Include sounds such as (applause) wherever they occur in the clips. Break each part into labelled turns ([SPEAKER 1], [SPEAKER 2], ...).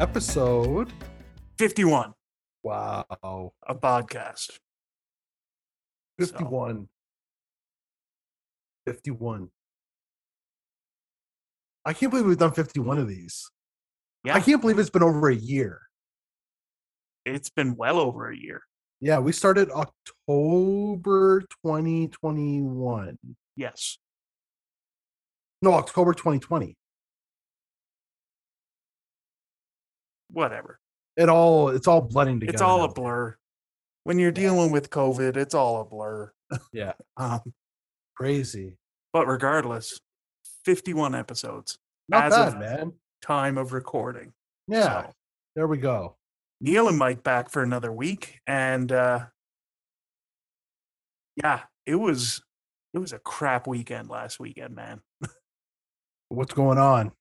[SPEAKER 1] episode
[SPEAKER 2] 51
[SPEAKER 1] wow.
[SPEAKER 2] A podcast.
[SPEAKER 1] 51 51 i can't believe we've done 51 of these.
[SPEAKER 2] Yeah,
[SPEAKER 1] i can't believe it's been over a year.
[SPEAKER 2] It's been well over a year.
[SPEAKER 1] yeah we started october 2021
[SPEAKER 2] Yes.
[SPEAKER 1] no october 2020
[SPEAKER 2] Whatever.
[SPEAKER 1] it all it's all blending together
[SPEAKER 2] It's all a blur. When you're dealing with COVID, it's all a blur.
[SPEAKER 1] yeah (laughs)
[SPEAKER 2] Um,
[SPEAKER 1] crazy
[SPEAKER 2] but regardless, 51 episodes.
[SPEAKER 1] not
[SPEAKER 2] As
[SPEAKER 1] bad
[SPEAKER 2] of-
[SPEAKER 1] man
[SPEAKER 2] Time of recording.
[SPEAKER 1] yeah
[SPEAKER 2] So,
[SPEAKER 1] there we go
[SPEAKER 2] Neil and Mike back for another week. And uh yeah, it was it was a crap weekend last weekend, man. (laughs)
[SPEAKER 1] what's going on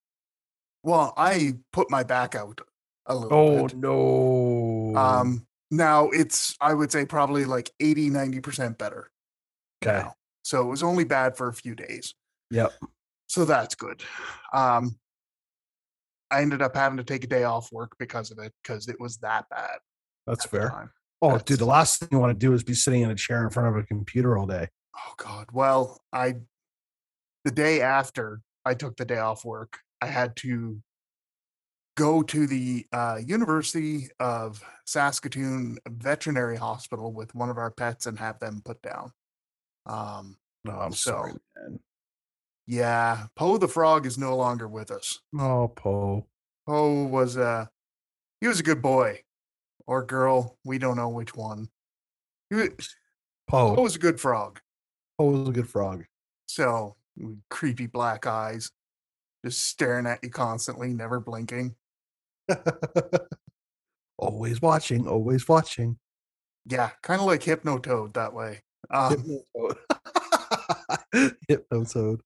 [SPEAKER 3] Well, I put my back out a little
[SPEAKER 1] oh
[SPEAKER 3] bit.
[SPEAKER 1] no
[SPEAKER 3] Um, now it's, I would say, probably like 80, 90% better.
[SPEAKER 1] okay
[SPEAKER 3] now. So it was only bad for a few days.
[SPEAKER 1] Yep.
[SPEAKER 3] So that's good. Um, I ended up having to take a day off work because of it because it was that bad.
[SPEAKER 1] that's fair
[SPEAKER 3] time.
[SPEAKER 1] Oh,
[SPEAKER 3] That's-
[SPEAKER 1] dude, the last thing you want to do is be sitting in a chair in front of a computer all day.
[SPEAKER 3] Oh God. Well, I the day after I took the day off work, I had to go to the uh, University of Saskatoon Veterinary Hospital with one of our pets and have them put down. Um,
[SPEAKER 1] No, I'm
[SPEAKER 3] So-
[SPEAKER 1] sorry, man.
[SPEAKER 3] yeah, Poe the frog is no longer with us.
[SPEAKER 1] Oh, Poe.
[SPEAKER 3] Poe was a he was a good boy or girl. We don't know which one. Poe
[SPEAKER 1] Poe.
[SPEAKER 3] was a good frog.
[SPEAKER 1] Poe was a good frog.
[SPEAKER 3] So creepy black eyes, just staring at you constantly, never blinking. (laughs)
[SPEAKER 1] always watching, always watching.
[SPEAKER 3] Yeah, kind of like Hypnotoad that way. Um,
[SPEAKER 1] Hypnotoad. (laughs) (laughs) Hypnotoad.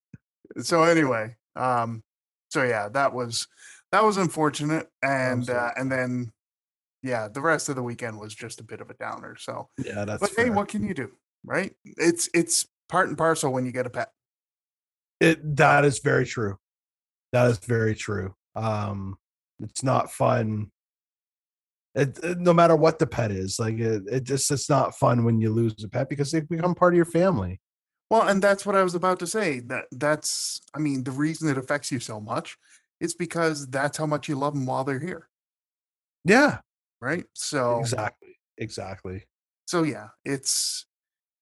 [SPEAKER 3] so anyway, um, so yeah, that was that was unfortunate, and uh, and then yeah, the rest of the weekend was just a bit of a downer. So,
[SPEAKER 1] Yeah, that's
[SPEAKER 3] but hey, what can you do, right? It's it's part and parcel when you get a pet.
[SPEAKER 1] It that is very true. That is very true. Um, it's not fun. It, it- no matter what the pet is, like it, it just it's not fun when you lose a pet because they become part of your family.
[SPEAKER 3] Well, and that's what I was about to say. That that's I mean, the reason it affects you so much is because that's how much you love them while they're here,
[SPEAKER 1] Yeah,
[SPEAKER 3] right? So
[SPEAKER 1] exactly, exactly.
[SPEAKER 3] so yeah, it's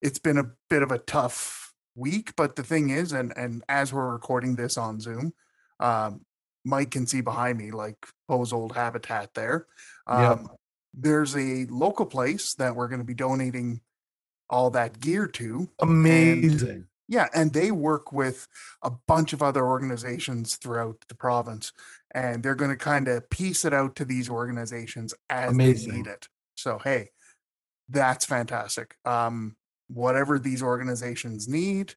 [SPEAKER 3] it's been a bit of a tough week, but the thing is, and and as we're recording this on Zoom, um, Mike can see behind me like Poe's old habitat there.
[SPEAKER 1] Yep.
[SPEAKER 3] Um, There's a local place that we're going to be donating all that gear to.
[SPEAKER 1] Amazing.
[SPEAKER 3] Yeah, and they work with a bunch of other organizations throughout the province, and they're going to kind of piece it out to these organizations as they need it. So hey, that's fantastic. Um, whatever these organizations need,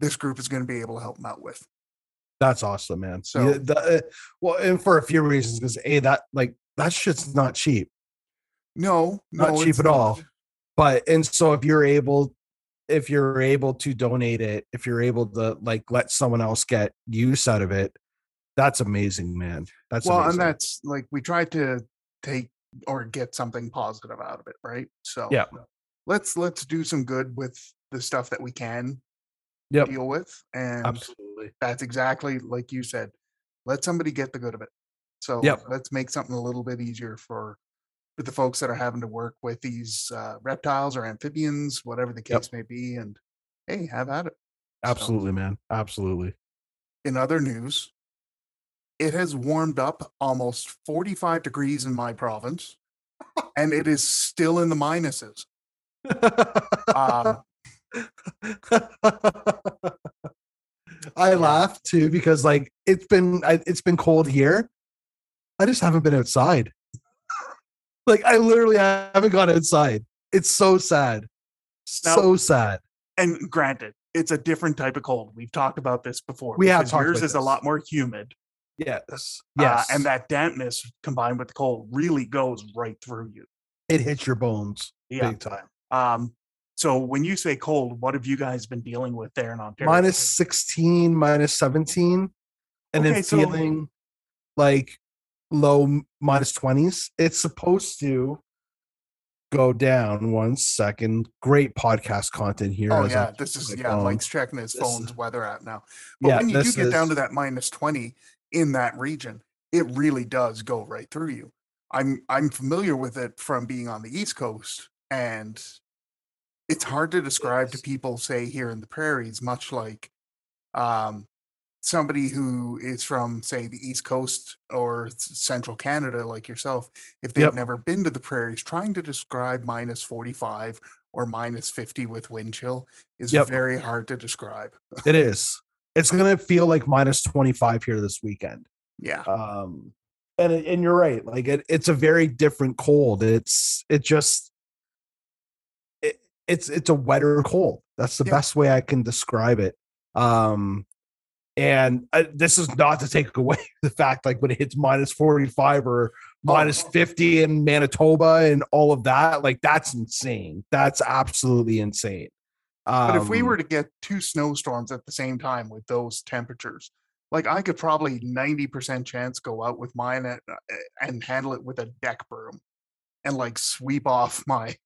[SPEAKER 3] this group is going to be able to help them out with.
[SPEAKER 1] That's awesome, man.
[SPEAKER 3] So-
[SPEAKER 1] the, uh, well, and for a few reasons, because a that like that shit's not cheap,
[SPEAKER 3] No,
[SPEAKER 1] Not
[SPEAKER 3] no,
[SPEAKER 1] cheap at all. but and so if you're able, if you're able to donate it, if you're able to like let someone else get use out of it, that's amazing, man. That's
[SPEAKER 3] well,
[SPEAKER 1] amazing.
[SPEAKER 3] and that's like we tried to take or get something positive out of it, right? So
[SPEAKER 1] Yeah.
[SPEAKER 3] let's let's do some good with the stuff that we can
[SPEAKER 1] Yep.
[SPEAKER 3] deal with, and
[SPEAKER 1] absolutely.
[SPEAKER 3] that's exactly like you said. Let somebody get the good of it. So
[SPEAKER 1] Yep.
[SPEAKER 3] let's make something a little bit easier for for the folks that are having to work with these uh, reptiles or amphibians, whatever the
[SPEAKER 1] Yep.
[SPEAKER 3] case may be, and hey, have at it. So,
[SPEAKER 1] Absolutely, man. Absolutely.
[SPEAKER 3] in other news, it has warmed up almost 45 degrees in my province, and it is still in the minuses. (laughs) Um, (laughs)
[SPEAKER 1] I laugh too because like it's been it's been cold here. I just haven't been outside. (laughs) like I literally haven't gone outside. It's so sad.
[SPEAKER 2] Now-
[SPEAKER 1] So sad.
[SPEAKER 2] And granted, it's a different type of cold. We've talked about this before.
[SPEAKER 1] We have talked
[SPEAKER 2] yours is a lot more humid.
[SPEAKER 1] Yes.
[SPEAKER 2] uh, and that dampness combined with the cold really goes right through you.
[SPEAKER 1] it hits your bones
[SPEAKER 2] Yeah.
[SPEAKER 1] big time.
[SPEAKER 2] Um, so when you say cold, what have you guys been dealing with there in Ontario?
[SPEAKER 1] Minus 16, minus 17, and
[SPEAKER 2] Okay,
[SPEAKER 1] then
[SPEAKER 2] so-
[SPEAKER 1] feeling like low minus 20s. It's supposed to go down one second. Great podcast content here.
[SPEAKER 3] Oh yeah,
[SPEAKER 1] I'm
[SPEAKER 3] this is yeah.
[SPEAKER 1] phone.
[SPEAKER 3] Mike's um, checking his
[SPEAKER 1] This
[SPEAKER 3] phone's
[SPEAKER 1] is-
[SPEAKER 3] weather app now. But
[SPEAKER 1] Yeah,
[SPEAKER 3] when you do
[SPEAKER 1] this
[SPEAKER 3] get down to that minus twenty in that region, it really does go right through you. I'm I'm familiar with it from being on the East Coast, and it's hard to describe to people, say here in the prairies, much like um, somebody who is from, say, the East Coast or Central Canada, like yourself, if they've
[SPEAKER 1] Yep.
[SPEAKER 3] never been to the prairies, trying to describe minus 45 or minus 50 with wind chill is
[SPEAKER 1] Yep.
[SPEAKER 3] very hard to describe.
[SPEAKER 1] It is. It's gonna feel like minus 25 here this weekend.
[SPEAKER 3] Yeah.
[SPEAKER 1] Um and and you're right. Like it, it's a very different cold. It's it just it's it's a wetter cold. That's the
[SPEAKER 3] Yeah.
[SPEAKER 1] best way I can describe it. Um and uh, this is not to take away (laughs) the fact like when it hits minus 45 or minus 50 in Manitoba and all of that, like that's insane. That's absolutely insane.
[SPEAKER 3] But if we
[SPEAKER 1] Um,
[SPEAKER 3] were to get two snowstorms at the same time with those temperatures, like I could probably 90% chance go out with mine at, uh, and handle it with a deck broom and like sweep off (laughs) my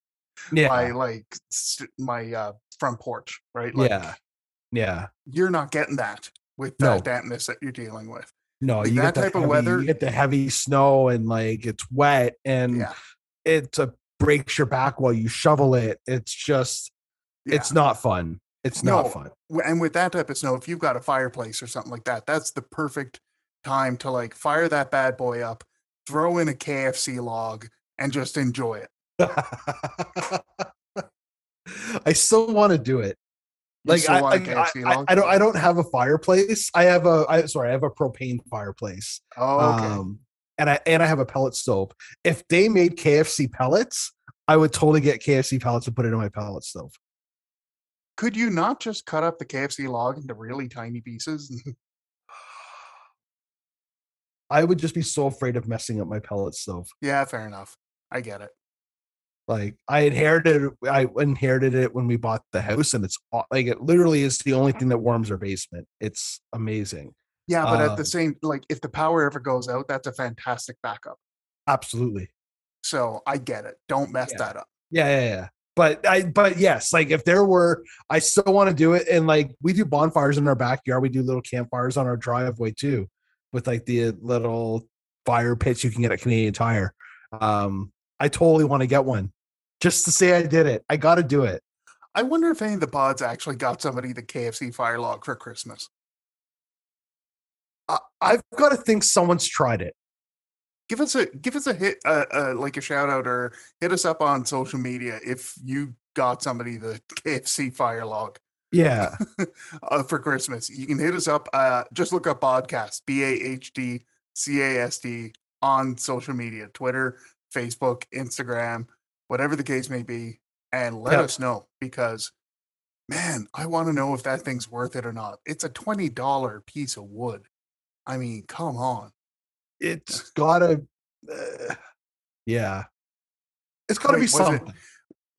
[SPEAKER 1] yeah,
[SPEAKER 3] my like s- my uh front porch, right? Like
[SPEAKER 1] yeah, yeah.
[SPEAKER 3] you're not getting that with
[SPEAKER 1] No.
[SPEAKER 3] that dampness that you're dealing with.
[SPEAKER 1] No,
[SPEAKER 3] Like,
[SPEAKER 1] you
[SPEAKER 3] that
[SPEAKER 1] get the
[SPEAKER 3] type of weather-
[SPEAKER 1] You get the heavy snow and like it's wet and
[SPEAKER 3] Yeah.
[SPEAKER 1] it uh, breaks your back while you shovel it. It's just,
[SPEAKER 3] Yeah.
[SPEAKER 1] it's not fun. It's not fun.
[SPEAKER 3] And with that type of snow, if you've got a fireplace or something like that, that's the perfect time to like fire that bad boy up, throw in a KFC log, and just enjoy it. (laughs)
[SPEAKER 1] I still want to do it.
[SPEAKER 3] You
[SPEAKER 1] Like I,
[SPEAKER 3] want a
[SPEAKER 1] I-
[SPEAKER 3] KFC
[SPEAKER 1] I- I don't, I don't have a fireplace. I have a, I sorry, I have a propane fireplace.
[SPEAKER 3] Oh, okay.
[SPEAKER 1] Um, and I and I have a pellet stove. If they made KFC pellets, I would totally get KFC pellets and put it in my pellet stove.
[SPEAKER 3] Could you not just cut up the KFC log into really tiny pieces? (laughs)
[SPEAKER 1] I would just be so afraid of messing up my pellet stove.
[SPEAKER 3] yeah, fair enough. I get it.
[SPEAKER 1] Like I inherited, I inherited it when we bought the house, and it's like it literally is the only thing that warms our basement. It's amazing.
[SPEAKER 3] Yeah, but at the
[SPEAKER 1] Um,
[SPEAKER 3] same, like, if the power ever goes out, that's a fantastic backup.
[SPEAKER 1] Absolutely.
[SPEAKER 3] So I get it. Don't mess
[SPEAKER 1] Yeah.
[SPEAKER 3] that up.
[SPEAKER 1] Yeah, yeah, yeah. But I, but yes, like if there were, I still want to do it. And like we do bonfires in our backyard. We do little campfires on our driveway too, with like the little fire pits you can get at Canadian Tire. Um, I totally want to get one, just to say I did it. I got to do it.
[SPEAKER 3] I wonder if any of the pods actually got somebody the KFC fire log for Christmas.
[SPEAKER 1] I, I've got to think someone's tried it.
[SPEAKER 3] Give us a give us a hit, uh, uh, like a shout out, or hit us up on social media if you got somebody the (laughs) KFC fire log
[SPEAKER 1] Yeah, (laughs)
[SPEAKER 3] uh, for Christmas. You can hit us up. Uh, just look up podcast B A H D C A S D on social media, Twitter, Facebook, Instagram, whatever the case may be, and let
[SPEAKER 1] Yeah.
[SPEAKER 3] us know because, man, I want to know if that thing's worth it or not. It's a twenty dollar piece of wood. I mean, come on.
[SPEAKER 1] it's gotta. Uh, yeah, it's got to be
[SPEAKER 3] was it-
[SPEAKER 1] something.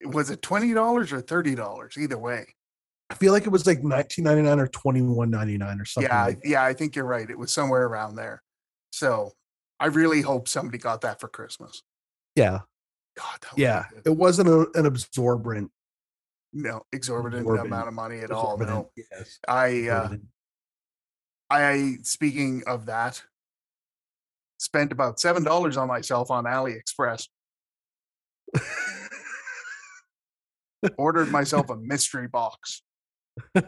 [SPEAKER 3] Was it twenty dollars or thirty dollars? Either way.
[SPEAKER 1] I feel like it was like nineteen ninety nine or twenty one ninety nine or something.
[SPEAKER 3] yeah,
[SPEAKER 1] like
[SPEAKER 3] yeah, I think you're right. It was somewhere around there. So I really hope somebody got that for Christmas.
[SPEAKER 1] Yeah.
[SPEAKER 3] God, that
[SPEAKER 1] Yeah,
[SPEAKER 3] good.
[SPEAKER 1] it wasn't a, an absorbent.
[SPEAKER 3] no exorbitant,
[SPEAKER 1] Exorbitant.
[SPEAKER 3] amount of money at all. No,
[SPEAKER 1] absorbent, Yes.
[SPEAKER 3] I, uh. I speaking of that, spent about seven dollars on myself on AliExpress. Ordered myself a mystery box. No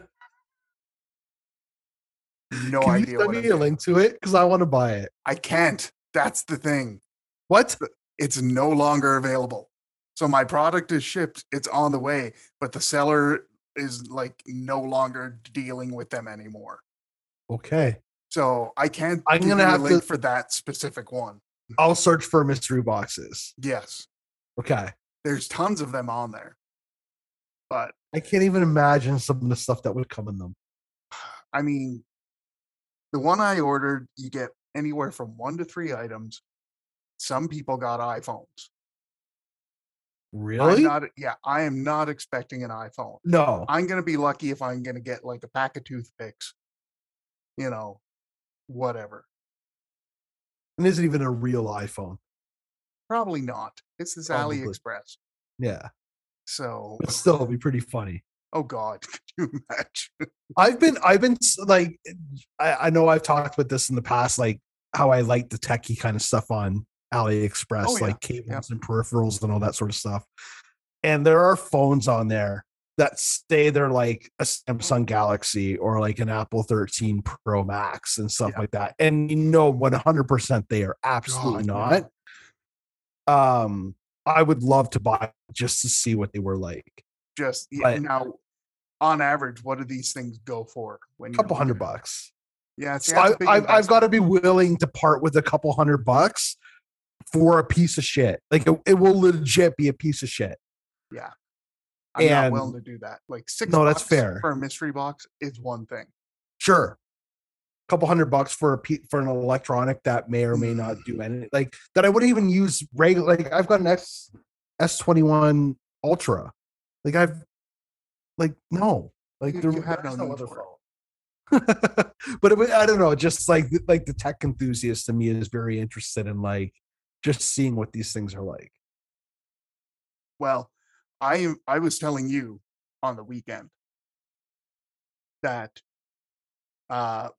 [SPEAKER 1] Can
[SPEAKER 3] idea
[SPEAKER 1] you
[SPEAKER 3] what
[SPEAKER 1] send
[SPEAKER 3] I'm
[SPEAKER 1] me a
[SPEAKER 3] getting.
[SPEAKER 1] link to it because I want to buy it.
[SPEAKER 3] I can't. That's the thing.
[SPEAKER 1] What?
[SPEAKER 3] It's no longer available. So my product is shipped. It's on the way, but the seller is like no longer dealing with them anymore.
[SPEAKER 1] Okay,
[SPEAKER 3] So I can't.
[SPEAKER 1] I'm gonna have
[SPEAKER 3] link
[SPEAKER 1] to-
[SPEAKER 3] for that specific one.
[SPEAKER 1] I'll search for mystery boxes.
[SPEAKER 3] Yes,
[SPEAKER 1] Okay,
[SPEAKER 3] there's tons of them on there, but
[SPEAKER 1] I can't even imagine some of the stuff that would come in them. (sighs)
[SPEAKER 3] I mean, the one I ordered, you get anywhere from one to three items. Some people got iPhones. I'm
[SPEAKER 1] Really?
[SPEAKER 3] not. Yeah, I am not expecting an iPhone.
[SPEAKER 1] no.
[SPEAKER 3] I'm gonna be lucky if I'm gonna get like a pack of toothpicks. You know, whatever.
[SPEAKER 1] and isn't even a real iPhone.
[SPEAKER 3] Probably not. It's this
[SPEAKER 1] Probably.
[SPEAKER 3] AliExpress.
[SPEAKER 1] Yeah,
[SPEAKER 3] So,
[SPEAKER 1] but still, it'd be pretty funny.
[SPEAKER 3] oh God, (laughs) could you imagine?
[SPEAKER 1] I've been, I've been like, I, I know I've talked about this in the past, like how I like the techie kind of stuff on AliExpress,
[SPEAKER 3] Oh, yeah.
[SPEAKER 1] like cables and peripherals and all that sort of stuff. And there are phones on there that say they're like a Samsung Galaxy or like an Apple 13 Pro Max and stuff
[SPEAKER 3] Yeah.
[SPEAKER 1] like that. And you know, 100% they are absolutely
[SPEAKER 3] God,
[SPEAKER 1] not. Um, I would love to buy just to see what they were like.
[SPEAKER 3] Just yeah,
[SPEAKER 1] But-
[SPEAKER 3] now, on average, what do these things go for? When
[SPEAKER 1] A couple hundred bucks.
[SPEAKER 3] Yeah,
[SPEAKER 1] So I,
[SPEAKER 3] a big
[SPEAKER 1] I've, I've got to be willing to part with a couple hundred bucks for a piece of shit. Like it, it will legit be a piece of shit. Yeah.
[SPEAKER 3] I'm not willing to do that. Like six.
[SPEAKER 1] No, that's fair.
[SPEAKER 3] for a mystery box is one thing.
[SPEAKER 1] Sure. A couple hundred bucks for a pe- for an electronic that may or may
[SPEAKER 3] Mm.
[SPEAKER 1] not do anything like that. I wouldn't even use regular. Like I've got an S S twenty one Ultra. Like I've like no. Like
[SPEAKER 3] You-
[SPEAKER 1] there,
[SPEAKER 3] you have
[SPEAKER 1] there's
[SPEAKER 3] no
[SPEAKER 1] no other phone. (laughs) but it, I don't know. Just like like the tech enthusiast to me is very interested in like just seeing what these things are like.
[SPEAKER 3] Well, I. I was telling you on the weekend that uh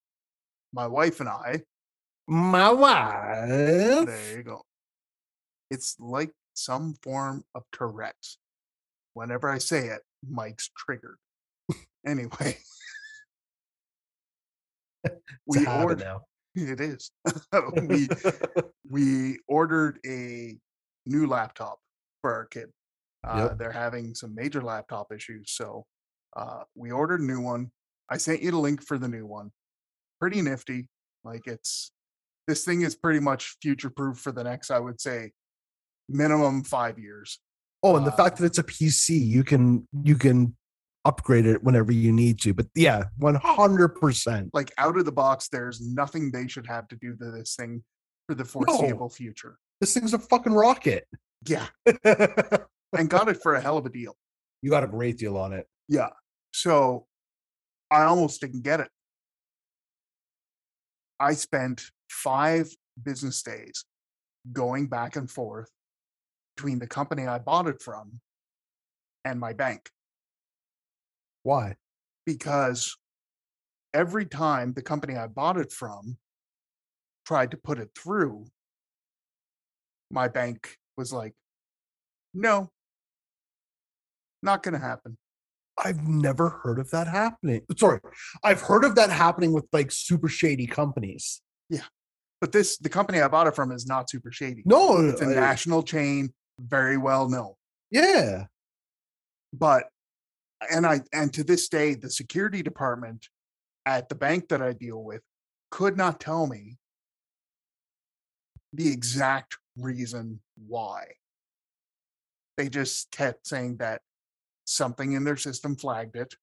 [SPEAKER 3] my wife and I.
[SPEAKER 1] My wife.
[SPEAKER 3] There you go. It's like some form of Tourette's. Whenever I say it, Mike's triggered. (laughs) Anyway, we ordered. (laughs) It is. (laughs) we (laughs) we ordered a new laptop for our kid. Uh,
[SPEAKER 1] Yep.
[SPEAKER 3] They're having some major laptop issues, so uh, we ordered a new one. I sent you the link for the new one. Pretty nifty. Like it's this thing is pretty much future proof for the next, I would say, minimum five years.
[SPEAKER 1] Oh, and the
[SPEAKER 3] Uh,
[SPEAKER 1] fact that it's a PC, you can you can upgrade it whenever you need to. But yeah, one oh. hundred percent.
[SPEAKER 3] Like out of the box, there's nothing they should have to do to this thing for the foreseeable future.
[SPEAKER 1] This thing's a fucking rocket.
[SPEAKER 3] Yeah, (laughs) and got it for a hell of a deal.
[SPEAKER 1] You got a great deal on it.
[SPEAKER 3] Yeah. So I almost didn't get it. I spent five business days going back and forth between the company I bought it from and my bank
[SPEAKER 1] Why?
[SPEAKER 3] because every time the company I bought it from tried to put it through, my bank was like, no, not going to happen.
[SPEAKER 1] I've never heard of that happening. Sorry, I've heard of that happening with like super shady companies. Yeah.
[SPEAKER 3] But this, the company I bought it from is not super shady.
[SPEAKER 1] No,
[SPEAKER 3] It's a
[SPEAKER 1] I-
[SPEAKER 3] national chain, very well known.
[SPEAKER 1] yeah,
[SPEAKER 3] But and I and to this day, the security department at the bank that I deal with could not tell me the exact reason why. They just kept saying that something in their system flagged it.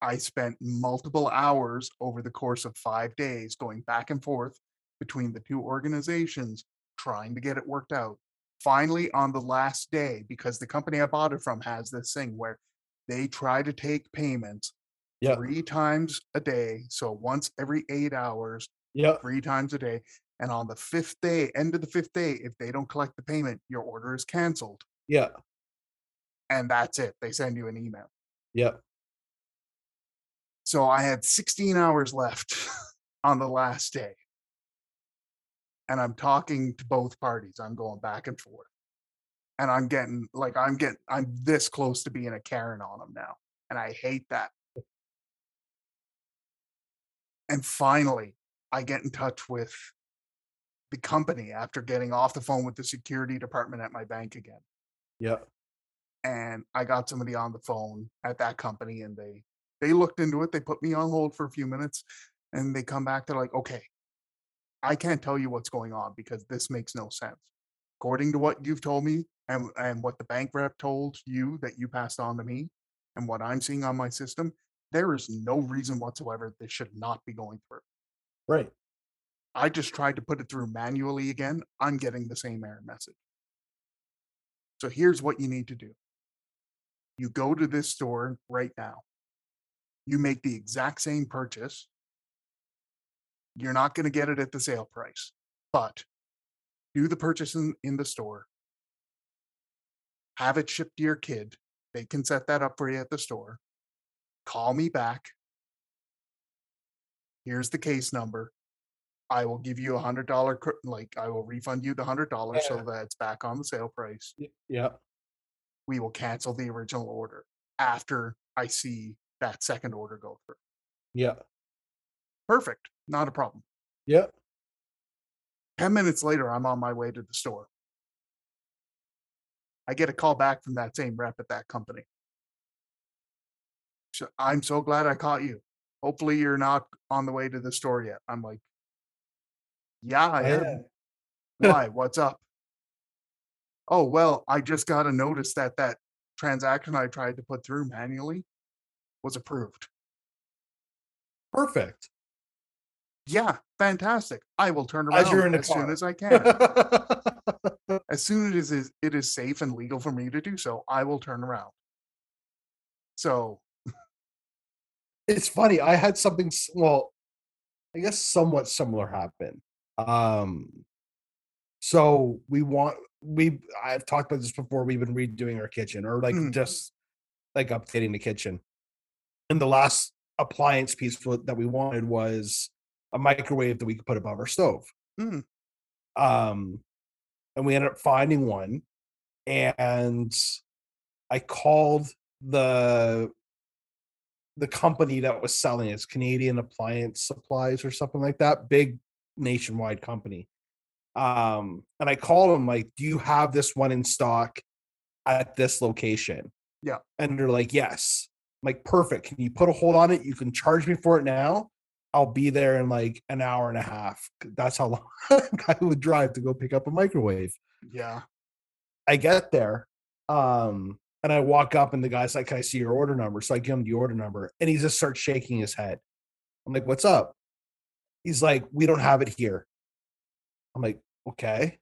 [SPEAKER 3] I spent multiple hours over the course of five days going back and forth between the two organizations trying to get it worked out. Finally, on the last day, because the company I bought it from has this thing where they try to take payments
[SPEAKER 1] yeah,
[SPEAKER 3] three times a day. So once every eight hours,
[SPEAKER 1] yeah.
[SPEAKER 3] three times a day. And on the fifth day, end of the fifth day, if they don't collect the payment, your order is canceled.
[SPEAKER 1] Yeah,
[SPEAKER 3] And that's it. They send you an email.
[SPEAKER 1] yeah.
[SPEAKER 3] So I had 16 hours left (laughs) on the last day. And I'm talking to both parties. I'm going back and forth. And I'm getting like I'm getting I'm this close to being a Karen on them now. And I hate that. And finally, I get in touch with the company after getting off the phone with the security department at my bank again
[SPEAKER 1] Yeah.
[SPEAKER 3] and I got somebody on the phone at that company and they they looked into it. They put me on hold for a few minutes and they come back. They're like, okay, I can't tell you what's going on because this makes no sense. According to what you've told me and, and what the bank rep told you that you passed on to me and what I'm seeing on my system, there is no reason whatsoever this should not be going through.
[SPEAKER 1] Right.
[SPEAKER 3] I just tried to put it through manually again. I'm getting the same error message. So here's what you need to do you go to this store right now, you make the exact same purchase, You're not going to get it at the sale price, but do the purchase in, in the store. Have it shipped to your kid. They can set that up for you at the store. Call me back. Here's the case number. I will give you a hundred dollar, like I will refund you the hundred dollars so
[SPEAKER 1] Yeah.
[SPEAKER 3] that it's back on the sale price.
[SPEAKER 1] Yeah.
[SPEAKER 3] We will cancel the original order after I see that second order go through.
[SPEAKER 1] Yeah.
[SPEAKER 3] Perfect. Not a problem.
[SPEAKER 1] Yep.
[SPEAKER 3] 10 minutes later, I'm on my way to the store. I get a call back from that same rep at that company. So I'm so glad I caught you. Hopefully, you're not on the way to the store yet. I'm like, yeah, I am. Why? (laughs) What's up? Oh, well, I just got a notice that that transaction I tried to put through manually was approved.
[SPEAKER 1] Perfect.
[SPEAKER 3] Yeah, fantastic. I will turn
[SPEAKER 1] As
[SPEAKER 3] around
[SPEAKER 1] you're in (laughs)
[SPEAKER 3] as soon as I can. as soon as it is, it is safe and legal for me to do so, I will turn around. So,
[SPEAKER 1] it's funny. I had something. Well, I guess somewhat similar happen. Um, so we want we. I've talked about this before. We've been redoing our kitchen, or like
[SPEAKER 3] Mm.
[SPEAKER 1] just like updating the kitchen. And the last appliance piece for, that we wanted was a microwave that we could put above our stove.
[SPEAKER 3] Mm.
[SPEAKER 1] Um, and we ended up finding one, and I called the the company that was selling it. it's Canadian Appliance Supplies or something like that, big nationwide company. Um, and I called them like, "Do you have this one in stock at this location?"
[SPEAKER 3] Yeah.
[SPEAKER 1] and they're like, "Yes." I'm like, perfect. Can you put a hold on it? You can charge me for it now. I'll be there in like an hour and a half. That's how (laughs) long I would drive to go pick up a microwave.
[SPEAKER 3] yeah.
[SPEAKER 1] I get there, um, and I walk up, and the guy's like, "Can I see your order number?" So I give him the order number, and he just starts shaking his head. I'm like, "What's up?" He's like, "We don't have it here." I'm like, "Okay."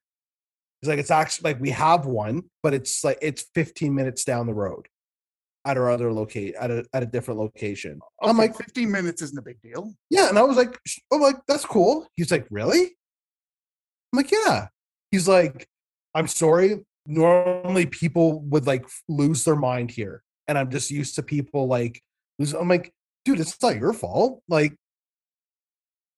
[SPEAKER 1] He's like, "It's actually like we have one, but it's like it's 15 minutes down the road at our other locate at a at a different location." I'm like,
[SPEAKER 3] 15 minutes isn't a big deal.
[SPEAKER 1] yeah, and I was like, "Sh- I'm like, that's cool. He's like, really? I'm like, yeah. He's like, I'm sorry. Normally people would like lose their mind here, and I'm just used to people like lose. I'm like, dude, it's not your fault. Like,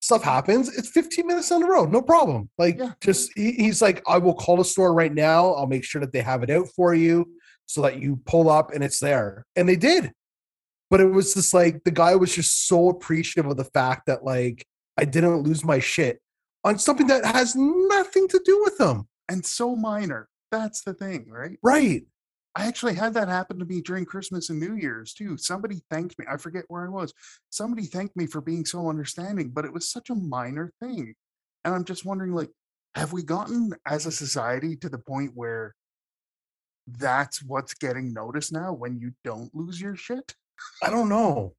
[SPEAKER 1] stuff happens. It's 15 minutes down the road, no problem. Like,
[SPEAKER 3] Yeah.
[SPEAKER 1] just he, he's like, I will call the store right now. I'll make sure that they have it out for you so that you pull up and it's there. And they did but it was just like the guy was just so appreciative of the fact that like I didn't lose my shit on something that has nothing to do with them.
[SPEAKER 3] And so minor. That's the thing, right?
[SPEAKER 1] Right.
[SPEAKER 3] I actually had that happen to me during Christmas and New Year's too. Somebody thanked me. I forget where I was. Somebody thanked me for being so understanding, but it was such a minor thing. And I'm just wondering like, have we gotten as a society to the point where that's what's getting noticed now when you don't lose your shit?
[SPEAKER 1] I don't know.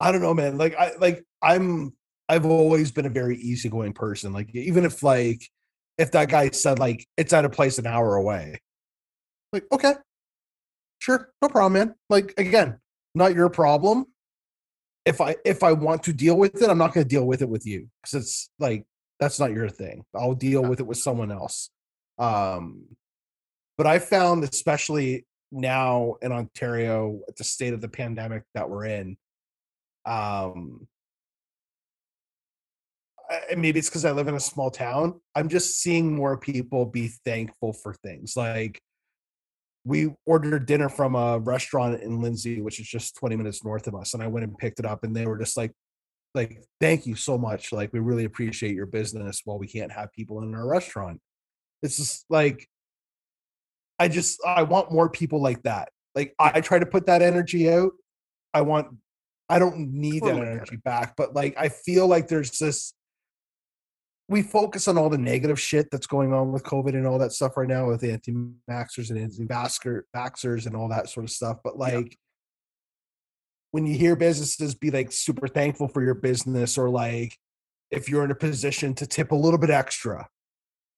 [SPEAKER 1] I don't know, man. Like I like I'm I've always been a very easygoing person. Like even if like if that guy said like it's at a place an hour away. Like, okay. Sure, no problem, man. Like again, not your problem. If I if I want to deal with it, I'm not going to deal with it with you because it's like that's not your thing. I'll deal with it with someone else. Um but I found especially now in Ontario at the state of the pandemic that we're in, um, maybe it's because I live in a small town. I'm just seeing more people be thankful for things. Like we ordered dinner from a restaurant in Lindsay, which is just 20 minutes north of us, and I went and picked it up, and they were just like, like, thank you so much. Like, we really appreciate your business while we can't have people in our restaurant. It's just like I just I want more people like that. Like I try to put that energy out. I want I don't need
[SPEAKER 3] Totally
[SPEAKER 1] that energy back, but like I feel like there's this we focus on all the negative shit that's going on with COVID and all that stuff right now with anti-maxers and anti-vaxxers and all that sort of stuff. But like when you hear businesses be like super thankful for your business or like if you're in a position to tip a little bit extra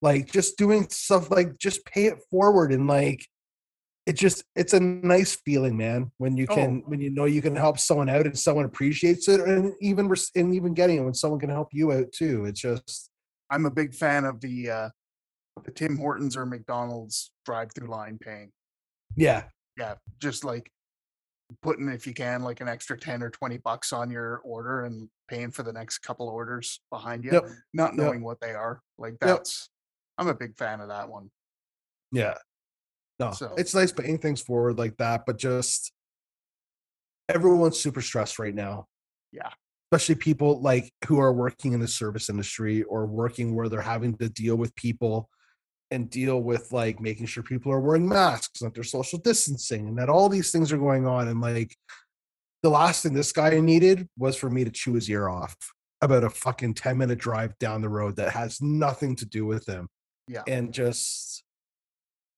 [SPEAKER 1] like just doing stuff like just pay it forward and like it just it's a nice feeling, man, when you
[SPEAKER 3] Oh.
[SPEAKER 1] can when you know you can help someone out and someone appreciates it, and even and even getting it when someone can help you out too. It's just
[SPEAKER 3] I'm a big fan of the uh the Tim Hortons or McDonald's drive-through line paying.
[SPEAKER 1] yeah,
[SPEAKER 3] Yeah, just like putting if you can like an extra 10 or 20 bucks on your order and paying for the next couple orders behind you,
[SPEAKER 1] Yep.
[SPEAKER 3] not
[SPEAKER 1] Yep.
[SPEAKER 3] knowing what they are. Like
[SPEAKER 1] Yep.
[SPEAKER 3] that's I'm a big fan of that one.
[SPEAKER 1] yeah. No,
[SPEAKER 3] So-
[SPEAKER 1] it's nice putting things forward like that, but just everyone's super stressed right now.
[SPEAKER 3] Yeah.
[SPEAKER 1] Especially people like who are working in the service industry or working where they're having to deal with people and deal with like making sure people are wearing masks and that they're social distancing and that all these things are going on. And like the last thing this guy needed was for me to chew his ear off about a fucking 10 minute drive down the road that has nothing to do with him.
[SPEAKER 3] Yeah.
[SPEAKER 1] And just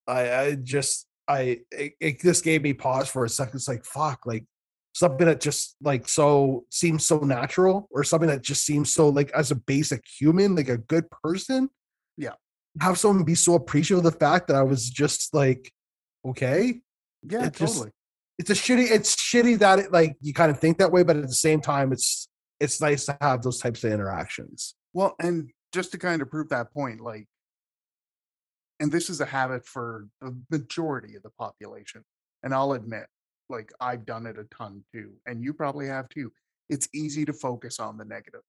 [SPEAKER 1] I I just I it, it just gave me pause for a second. It's like fuck, like something that just like so seems so natural, or something that just seems so like as a basic human, like a good person.
[SPEAKER 3] Yeah.
[SPEAKER 1] Have someone be so appreciative of the fact that I was just like, okay.
[SPEAKER 3] Yeah,
[SPEAKER 1] It just-
[SPEAKER 3] totally.
[SPEAKER 1] It's a shitty, it's shitty that it like you kind of think that way, but at the same time, it's it's nice to have those types of interactions.
[SPEAKER 3] Well, and just to kind of prove that point, like, and this is a habit for the majority of the population. And I'll admit, like, I've done it a ton too, and you probably have too. It's easy to focus on the negative.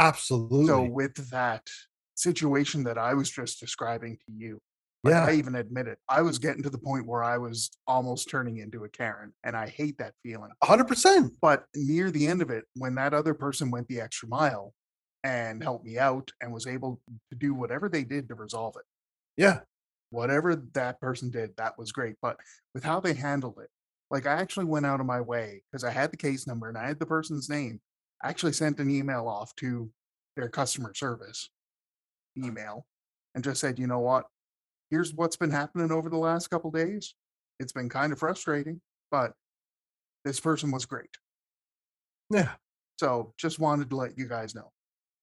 [SPEAKER 1] Absolutely.
[SPEAKER 3] So, with that situation that I was just describing to you, like,
[SPEAKER 1] yeah.
[SPEAKER 3] I even admit it, I was mm. getting to the point where I was almost turning into a Karen, and I hate that feeling.
[SPEAKER 1] hundred percent.
[SPEAKER 3] But near the end of it, when that other person went the extra mile and helped me out and was able to do whatever they did to resolve it,
[SPEAKER 1] Yeah.
[SPEAKER 3] whatever that person did, that was great. But with how they handled it, like I actually went out of my way because I had the case number and I had the person's name. I actually sent an email off to their customer service email and just said, you know what? Here's what's been happening over the last couple days. It's been kind of frustrating, but this person was great.
[SPEAKER 1] Yeah.
[SPEAKER 3] So just wanted to let you guys know.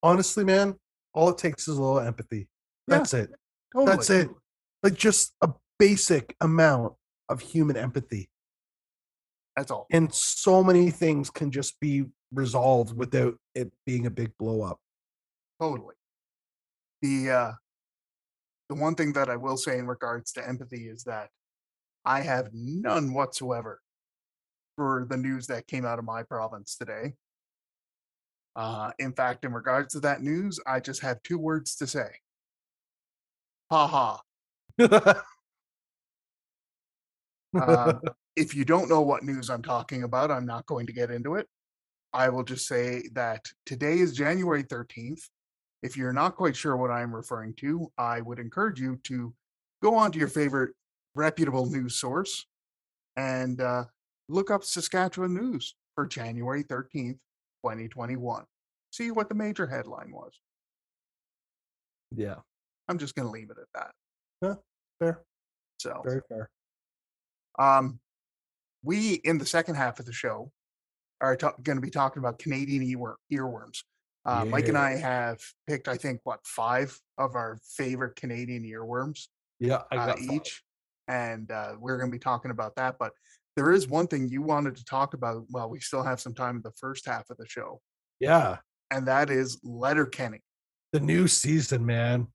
[SPEAKER 1] Honestly, man, all it takes is a little empathy.
[SPEAKER 3] Yeah,
[SPEAKER 1] That's it.
[SPEAKER 3] Totally.
[SPEAKER 1] That's it. Like just a basic amount of human empathy.
[SPEAKER 3] That's all.
[SPEAKER 1] And so many things can just be resolved without it being a big blow up.
[SPEAKER 3] Totally. The uh the one thing that I will say in regards to empathy is that I have none whatsoever for the news that came out of my province today. Uh in fact, in regards to that news, I just have two words to say. Ha ha. (laughs) Um, (laughs) if you don't know what news I'm talking about, I'm not going to get into it. I will just say that today is January 13th. If you're not quite sure what I'm referring to, I would encourage you to go onto your favorite reputable news source and uh, look up Saskatchewan news for January 13th, 2021. See what the major headline was.
[SPEAKER 1] yeah.
[SPEAKER 3] I'm just going to leave it at that.
[SPEAKER 1] Yeah, Fair.
[SPEAKER 3] So,
[SPEAKER 1] Very fair.
[SPEAKER 3] Um, we in the second half of the show are ta- going to be talking about Canadian earwor- earworms. Uh, Mike and I have picked, I think, what five of our favorite Canadian earworms
[SPEAKER 1] Yeah.
[SPEAKER 3] Uh, each, and uh, we're going to be talking about that. But there is one thing you wanted to talk about. Well, we still have some time in the first half of the show,
[SPEAKER 1] Yeah.
[SPEAKER 3] and that is Letterkenny.
[SPEAKER 1] The new season, man.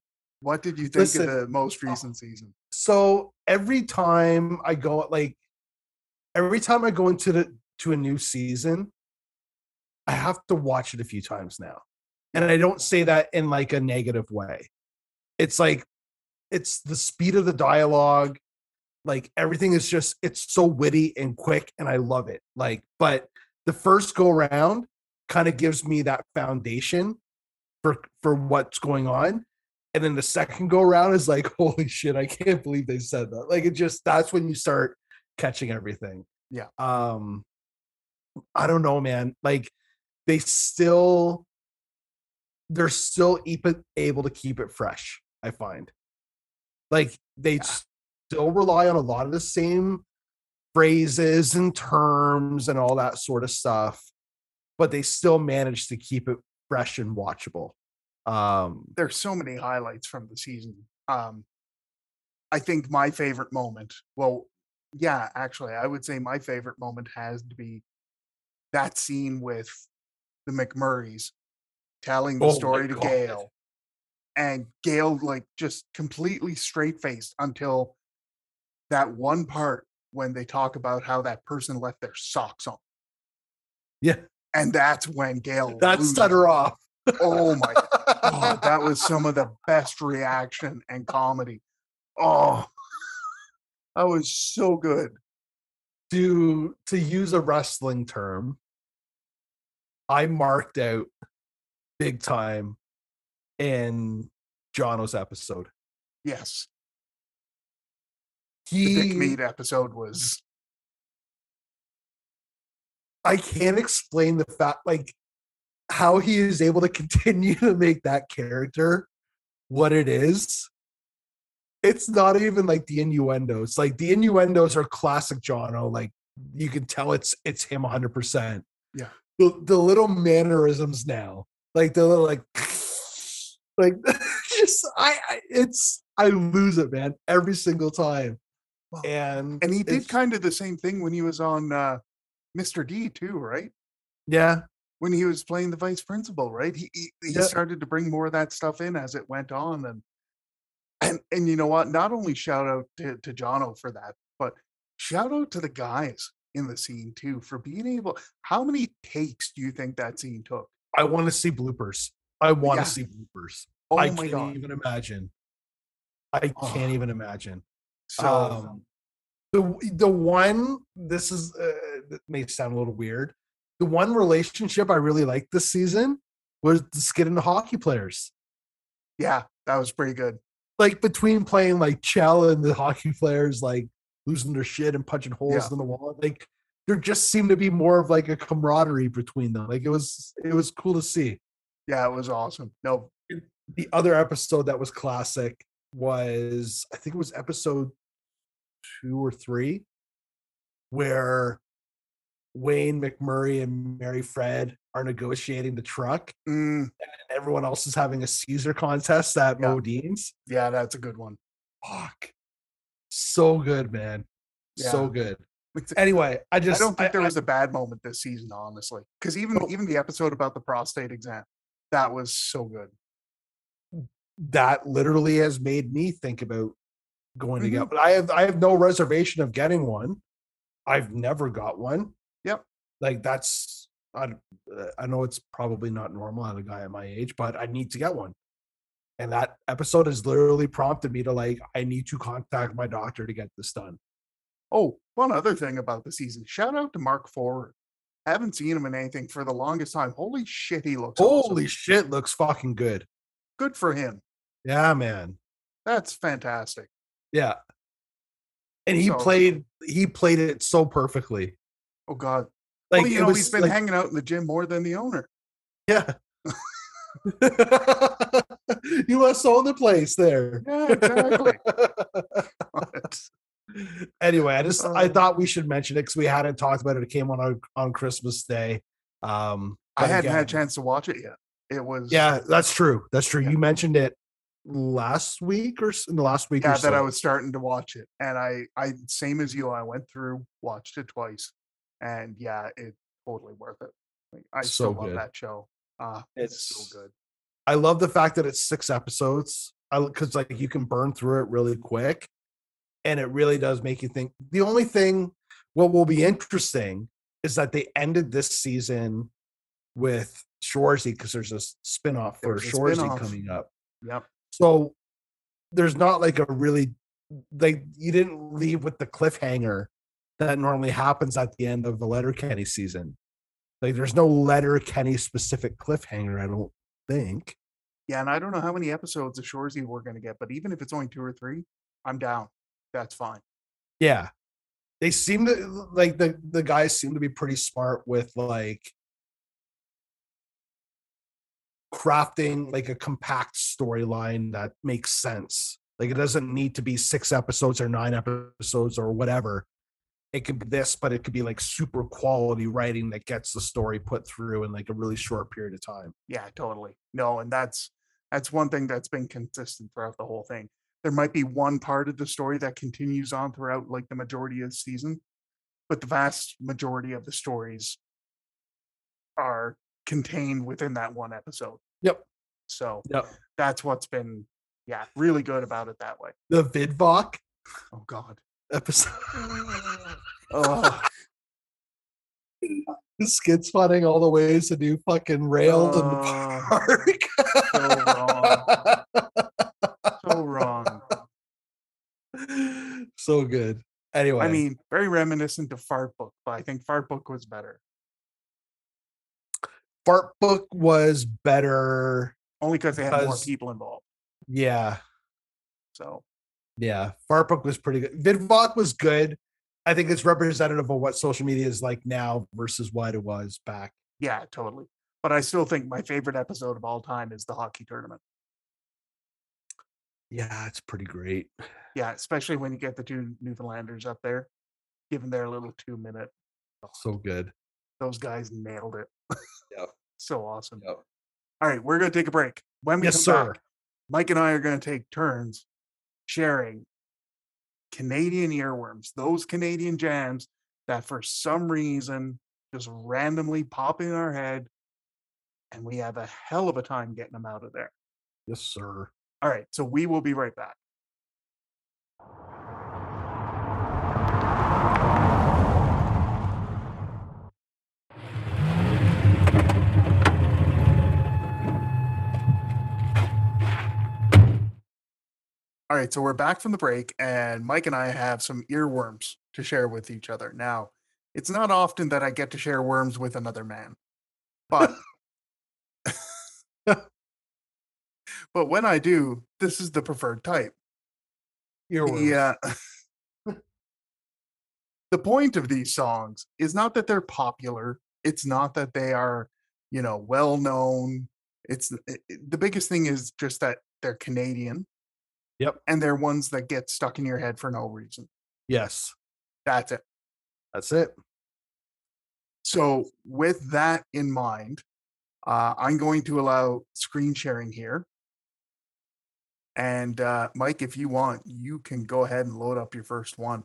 [SPEAKER 3] What did you think
[SPEAKER 1] Listen,
[SPEAKER 3] of the most uh, recent season?
[SPEAKER 1] so every time I go like every time I go into the to a new season, I have to watch it a few times now. And I don't say that in like a negative way. It's like it's the speed of the dialogue. Like everything is just it's so witty and quick and I love it. Like but the first go round kind of gives me that foundation for for what's going on and then the second go around is like (laughs) holy shit i can't believe they said that. Like it just that's when you start catching everything.
[SPEAKER 3] Yeah.
[SPEAKER 1] um i don't know man. Like they still they're still able to keep it fresh i find. Like they
[SPEAKER 3] Yeah.
[SPEAKER 1] still rely on a lot of the same phrases and terms and all that sort of stuff but they still manage to keep it fresh and watchable um
[SPEAKER 3] there's so many highlights from the season. Um, I think my favorite moment, well, yeah, actually, I would say my favorite moment has to be that scene with the McMurrays telling the
[SPEAKER 1] Oh
[SPEAKER 3] story to
[SPEAKER 1] God.
[SPEAKER 3] Gail, and Gail like just completely straight faced until that one part when they talk about how that person left their socks on,
[SPEAKER 1] Yeah,
[SPEAKER 3] and that's when Gail
[SPEAKER 1] that her off.
[SPEAKER 3] Oh my Oh, that was some of the best reaction and comedy. Oh, that was so good.
[SPEAKER 1] to to use a wrestling term. I marked out big time in Jono's episode.
[SPEAKER 3] Yes, the Dick Meat episode was
[SPEAKER 1] I can't explain the fact, like how he is able to (laughs) continue to make that character what it is. It's not even like the innuendos. Like the innuendos are classic Jono. Like you can tell it's it's him 100. percent
[SPEAKER 3] Yeah.
[SPEAKER 1] The the little mannerisms now, like the little like, (laughs) like (laughs) just I, I it's I lose it, man, every single time. And
[SPEAKER 3] and he did kind of the same thing when he was on uh, Mr. D too, right?
[SPEAKER 1] yeah
[SPEAKER 3] When he was playing the vice principal, right? He he, he
[SPEAKER 1] Yeah.
[SPEAKER 3] started to bring more of that stuff in as it went on, and and and you know what? Not only shout out to to Jono for that, but shout out to the guys in the scene too for being able. How many takes do you think that scene took?
[SPEAKER 1] I want to see bloopers. I want to see bloopers.
[SPEAKER 3] Oh
[SPEAKER 1] I
[SPEAKER 3] my
[SPEAKER 1] can't
[SPEAKER 3] god!
[SPEAKER 1] even imagine. I can't
[SPEAKER 3] Oh.
[SPEAKER 1] even imagine.
[SPEAKER 3] So
[SPEAKER 1] um, the the one this is uh, that may sound a little weird. The one relationship I really liked this season was the skid and the hockey players.
[SPEAKER 3] yeah, that was pretty good.
[SPEAKER 1] Like between playing like Chell and the hockey players, like losing their shit and punching holes
[SPEAKER 3] Yeah.
[SPEAKER 1] in the wall. Like there just seemed to be more of like a camaraderie between them. Like it was it was cool to see.
[SPEAKER 3] Yeah, it was awesome. No,
[SPEAKER 1] the other episode that was classic was I think it was episode two or three, where Wayne McMurray and Mary Fred are negotiating the truck,
[SPEAKER 3] mm,
[SPEAKER 1] and everyone else is having a Caesar contest at
[SPEAKER 3] Yeah.
[SPEAKER 1] Modean's.
[SPEAKER 3] yeah, that's a good one.
[SPEAKER 1] Fuck, so good, man, so good. Anyway, I just I
[SPEAKER 3] don't think there was a bad moment this season, honestly, because even
[SPEAKER 1] No.
[SPEAKER 3] even the episode about the prostate exam, that was so good.
[SPEAKER 1] that literally has made me think about going to
[SPEAKER 3] Mhm.
[SPEAKER 1] get but I have I have no reservation of getting one. I've never got one. Like that's I uh, I know it's probably not normal on a guy at my age, but I need to get one. And that episode has literally prompted me to like I need to contact my doctor to get this done.
[SPEAKER 3] Oh, one other thing about the season. Shout out to Mark Forward. Haven't seen him in anything for the longest time. Holy shit, he looks awesome.
[SPEAKER 1] Holy shit, looks fucking good.
[SPEAKER 3] good for him.
[SPEAKER 1] Yeah, man.
[SPEAKER 3] That's fantastic.
[SPEAKER 1] Yeah. And he
[SPEAKER 3] So-
[SPEAKER 1] played he played it so perfectly.
[SPEAKER 3] Oh God.
[SPEAKER 1] Like
[SPEAKER 3] well, you know,
[SPEAKER 1] was
[SPEAKER 3] he's been
[SPEAKER 1] like-
[SPEAKER 3] hanging out in the gym more than the owner.
[SPEAKER 1] Yeah. (laughs) you must own the place there.
[SPEAKER 3] Yeah, exactly. (laughs)
[SPEAKER 1] anyway, I just I
[SPEAKER 3] Uh,
[SPEAKER 1] thought we should mention it because we hadn't talked about it. It came on on, on Christmas Day. Um
[SPEAKER 3] I hadn't had a chance to watch it yet. It was
[SPEAKER 1] Yeah, that's true. That's true.
[SPEAKER 3] Yeah.
[SPEAKER 1] You mentioned it last week or in the last week
[SPEAKER 3] yeah that I was starting to watch it, and I I same as you. I went through, watched it twice, and yeah, it's totally worth it. Like, I
[SPEAKER 1] So
[SPEAKER 3] still love
[SPEAKER 1] good.
[SPEAKER 3] that show. Uh, it's so good.
[SPEAKER 1] I love the fact that it's six episodes. I because like you can burn through it really quick, and it really does make you think. The only thing, what will be interesting, is that they ended this season with Shoresy because there's a spin-off for Shoresy
[SPEAKER 3] spin-off.
[SPEAKER 1] coming up.
[SPEAKER 3] Yep.
[SPEAKER 1] So there's not like a really like you didn't leave with the cliffhanger that normally happens at the end of the Letterkenny season. Like there's no Letterkenny specific cliffhanger, I don't think.
[SPEAKER 3] Yeah, and I don't know how many episodes of Shoresy we're gonna get, but even if it's only two or three, I'm down. That's fine.
[SPEAKER 1] Yeah. They seem to like the the guys seem to be pretty smart with like crafting like a compact storyline that makes sense. Like it doesn't need to be six episodes or nine episodes or whatever. It could be this, but it could be like super quality writing that gets the story put through in like a really short period of time.
[SPEAKER 3] Yeah, totally. No, and that's that's one thing that's been consistent throughout the whole thing. there might be one part of the story that continues on throughout like the majority of the season, but the vast majority of the stories are contained within that one episode.
[SPEAKER 1] Yep.
[SPEAKER 3] So
[SPEAKER 1] Yep.
[SPEAKER 3] that's what's been, yeah, really good about it that way.
[SPEAKER 1] The Vidvoc
[SPEAKER 3] Oh God.
[SPEAKER 1] Episode. (laughs)
[SPEAKER 3] Oh,
[SPEAKER 1] skid spotting all the ways to do fucking railed in the park.
[SPEAKER 3] so wrong.
[SPEAKER 1] so wrong. So good. Anyway,
[SPEAKER 3] I mean, very reminiscent of Fart Book, but I think Fart Book was better.
[SPEAKER 1] Fart Book was better.
[SPEAKER 3] Only because they had more people involved.
[SPEAKER 1] Yeah,
[SPEAKER 3] So
[SPEAKER 1] yeah. Fart was pretty good. Vidvoc was good. I think it's representative of what social media is like now versus what it was back.
[SPEAKER 3] yeah, totally. But I still think my favorite episode of all time is the hockey tournament.
[SPEAKER 1] Yeah, it's pretty great.
[SPEAKER 3] Yeah, especially when you get the two Newfoundlanders up there, given their little two minute.
[SPEAKER 1] Oh, so good.
[SPEAKER 3] Those guys nailed it.
[SPEAKER 1] Yep. (laughs)
[SPEAKER 3] So awesome.
[SPEAKER 1] Yep.
[SPEAKER 3] All right, we're gonna take a break. When we
[SPEAKER 1] Yes,
[SPEAKER 3] come
[SPEAKER 1] sir.
[SPEAKER 3] back, Mike and I are gonna take turns sharing Canadian earworms, those Canadian jams that for some reason just randomly pop in our head, and we have a hell of a time getting them out of there.
[SPEAKER 1] Yes, sir.
[SPEAKER 3] All right, so we will be right back. All right, so we're back from the break, and Mike and I have some earworms to share with each other. Now, it's not often that I get to share worms with another man, but (laughs) (laughs) but when I do, this is the preferred type.
[SPEAKER 1] Earworms.
[SPEAKER 3] Yeah. the point of these songs is not that they're popular. It's not that they are, you know, well known. It's it- it- the biggest thing is just that they're Canadian.
[SPEAKER 1] Yep.
[SPEAKER 3] And they're ones that get stuck in your head for no reason.
[SPEAKER 1] Yes,
[SPEAKER 3] That's it.
[SPEAKER 1] that's it.
[SPEAKER 3] So, with that in mind, uh, I'm going to allow screen sharing here. And uh, Mike, if you want, you can go ahead and load up your first one.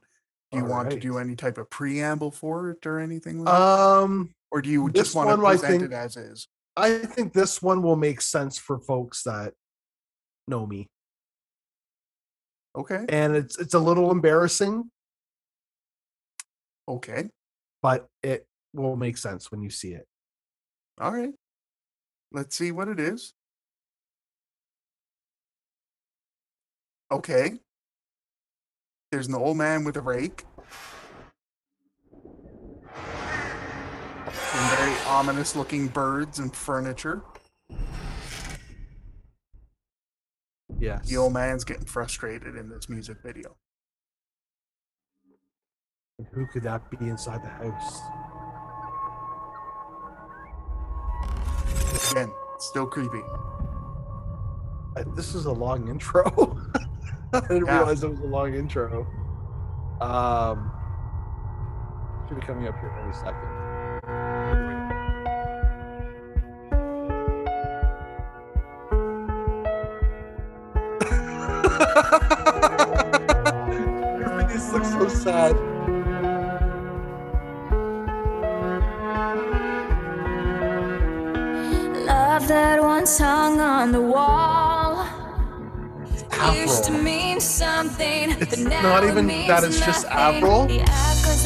[SPEAKER 3] Do you want to do any type of preamble for it or anything like that?
[SPEAKER 1] Um,
[SPEAKER 3] Or do you just want to present
[SPEAKER 1] think-
[SPEAKER 3] it as is?
[SPEAKER 1] I think this one will make sense for folks that know me,
[SPEAKER 3] Okay.
[SPEAKER 1] and it's it's a little embarrassing,
[SPEAKER 3] Okay.
[SPEAKER 1] but it will make sense when you see it.
[SPEAKER 3] All right. Let's see what it is. Okay. There's an old man with a rake. Some very ominous looking birds and furniture.
[SPEAKER 1] Yes.
[SPEAKER 3] The old man's getting frustrated in this music video.
[SPEAKER 1] Who could that be inside the house?
[SPEAKER 3] Again, still creepy.
[SPEAKER 1] Uh, This is a long intro. (laughs) I didn't
[SPEAKER 3] Yeah.
[SPEAKER 1] realize it was a long intro. Um, should be coming up here any second. Your face looks so sad.
[SPEAKER 4] Love that once hung on the wall used to mean something.
[SPEAKER 1] It's
[SPEAKER 4] but now
[SPEAKER 1] not
[SPEAKER 4] it
[SPEAKER 1] even
[SPEAKER 4] means
[SPEAKER 1] that it's just
[SPEAKER 4] nothing.
[SPEAKER 1] Avril.
[SPEAKER 4] The
[SPEAKER 1] It's-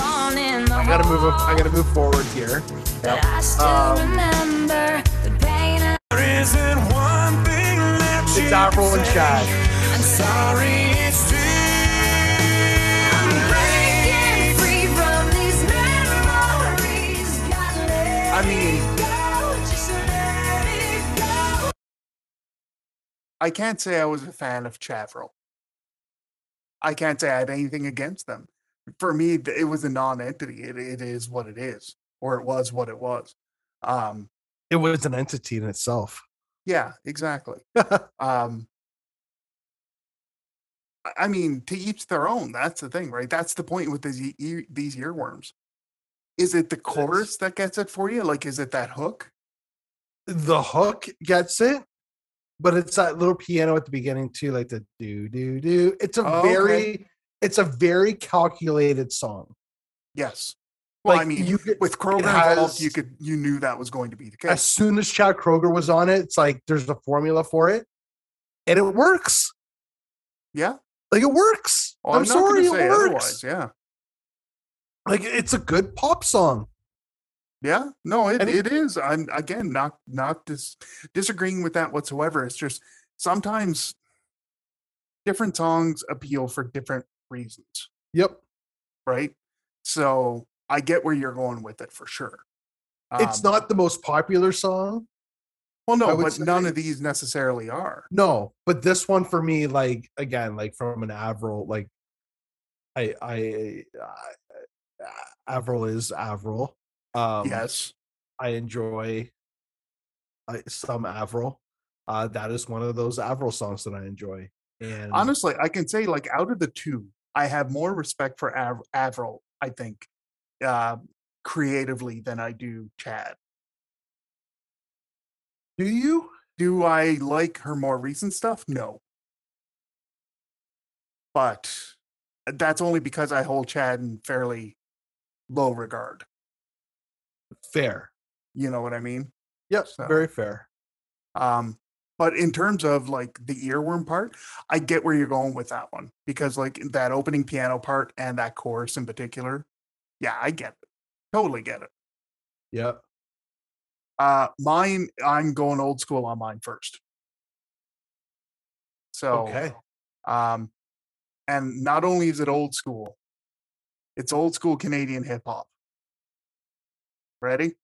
[SPEAKER 4] gone in the
[SPEAKER 1] I gotta move.
[SPEAKER 4] hall,
[SPEAKER 1] I gotta move forward here.
[SPEAKER 4] But I still
[SPEAKER 1] Um,
[SPEAKER 4] remember the pain. and-
[SPEAKER 5] There isn't one thing that
[SPEAKER 1] It's
[SPEAKER 5] you
[SPEAKER 1] Avril
[SPEAKER 5] can
[SPEAKER 1] and. Chad.
[SPEAKER 5] I'm sorry, it's still
[SPEAKER 4] Breaking free from these memories. Gotta let
[SPEAKER 3] I mean-
[SPEAKER 4] it go, just let it go.
[SPEAKER 3] I can't say I was a fan of Chavril. I can't say I had anything against them. For me, it was a non-entity. It, it is what it is, or it was what it was. Um,
[SPEAKER 1] It was an entity in itself.
[SPEAKER 3] yeah, exactly. (laughs) um, I- mean, to each their own. That's the thing, right? That's the point with these ear, these earworms. Is it the chorus that gets it for you? Like, is it that hook?
[SPEAKER 1] the hook gets it but it's that little piano at the beginning too, like the do do do. It's a
[SPEAKER 3] Oh, okay.
[SPEAKER 1] very, it's a very calculated song.
[SPEAKER 3] Yes. Well, I mean,
[SPEAKER 1] you could-
[SPEAKER 3] with Kroeger
[SPEAKER 1] has-
[SPEAKER 3] involved, you could you knew that was going to be the case.
[SPEAKER 1] As soon as Chad Kroeger was on it, it's like there's a formula for it, and it works.
[SPEAKER 3] Yeah.
[SPEAKER 1] Like it works.
[SPEAKER 3] Well,
[SPEAKER 1] I'm,
[SPEAKER 3] not gonna
[SPEAKER 1] sorry, it works.
[SPEAKER 3] Yeah.
[SPEAKER 1] Like it's a good pop song.
[SPEAKER 3] Yeah. No, it,
[SPEAKER 1] it-
[SPEAKER 3] it is. I'm again not not dis- disagreeing with that whatsoever. It's just sometimes different songs appeal for different reasons,
[SPEAKER 1] Yep.
[SPEAKER 3] right? So I get where you're going with it for sure.
[SPEAKER 1] It's
[SPEAKER 3] Um,
[SPEAKER 1] not the most popular song.
[SPEAKER 3] Well, no, but none of these necessarily are.
[SPEAKER 1] No, but this one for me, like again, like from an Avril, like I I uh, Avril is Avril. Um
[SPEAKER 3] yes.
[SPEAKER 1] I enjoy I, some Avril. Uh that is one of those Avril songs that I enjoy. And
[SPEAKER 3] Honestly, I can say like out of the two, I have more respect for Av- Avril. I think uh, creatively than I do Chad.
[SPEAKER 1] Do you?
[SPEAKER 3] Do I like her more recent stuff? No. But that's only because I hold Chad in fairly low regard.
[SPEAKER 1] Fair.
[SPEAKER 3] You know what I mean?
[SPEAKER 1] Yep,
[SPEAKER 3] So-
[SPEAKER 1] very fair.
[SPEAKER 3] Um, but in terms of like the earworm part, I get where you're going with that one because like that opening piano part and that chorus in particular, yeah, I get it. Totally get it.
[SPEAKER 1] Yep.
[SPEAKER 3] Uh, mine, I'm going old school on mine first. So,
[SPEAKER 1] Okay.
[SPEAKER 3] um, and not only is it old school, it's old school Canadian hip hop. Ready?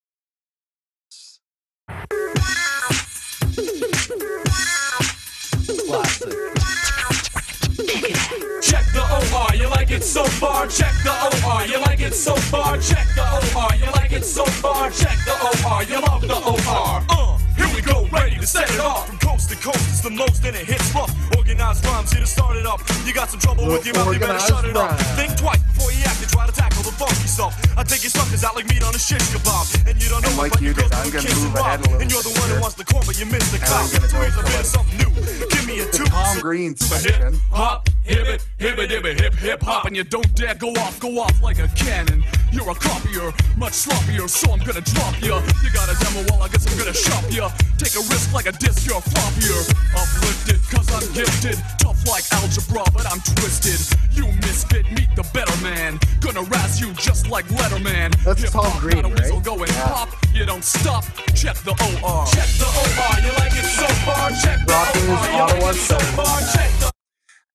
[SPEAKER 5] Like it so far. Check the OR, you like it so far. Check the OR, you like it so far. Check the OR, you love the OR. Uh, here we go, ready to set it off. From coast to coast, it's the most and it hits rough. Organized rhymes here to start it up. You got some trouble with your mouth, you better shut it up. Think twice before you act and try to tackle the funky stuff. I take your suckers out like meat on a shish kebab. And you don't know
[SPEAKER 3] And like you did, I'm gonna move
[SPEAKER 5] and
[SPEAKER 3] ahead a little
[SPEAKER 5] And you're the one who wants the corn, but you missed the
[SPEAKER 3] And
[SPEAKER 5] clout.
[SPEAKER 3] I'm gonna go
[SPEAKER 5] Here's a bit of something new. Give me a two.
[SPEAKER 3] Tom Green
[SPEAKER 5] Hip, hop, hip it, hip it, hip it, hip hip hop, and you don't dare go off, go off like a cannon. You're a copier, much sloppier, so I'm gonna drop ya. You got a demo, well I guess I'm gonna shop ya. Take a risk like a disc, you're floppier. Uplifted, cause I'm gifted. Tough like algebra, but I'm twisted. You misfit, meet the better man. Gonna razz you just like Letterman.
[SPEAKER 1] That's
[SPEAKER 5] Hip-hop
[SPEAKER 1] Tom Green,
[SPEAKER 5] got a weasel
[SPEAKER 1] right?
[SPEAKER 5] Going pop, you don't stop. Check the OR. Check the OR, you like it so far. Check the
[SPEAKER 1] Rocking
[SPEAKER 5] OR, you like it so far. Check the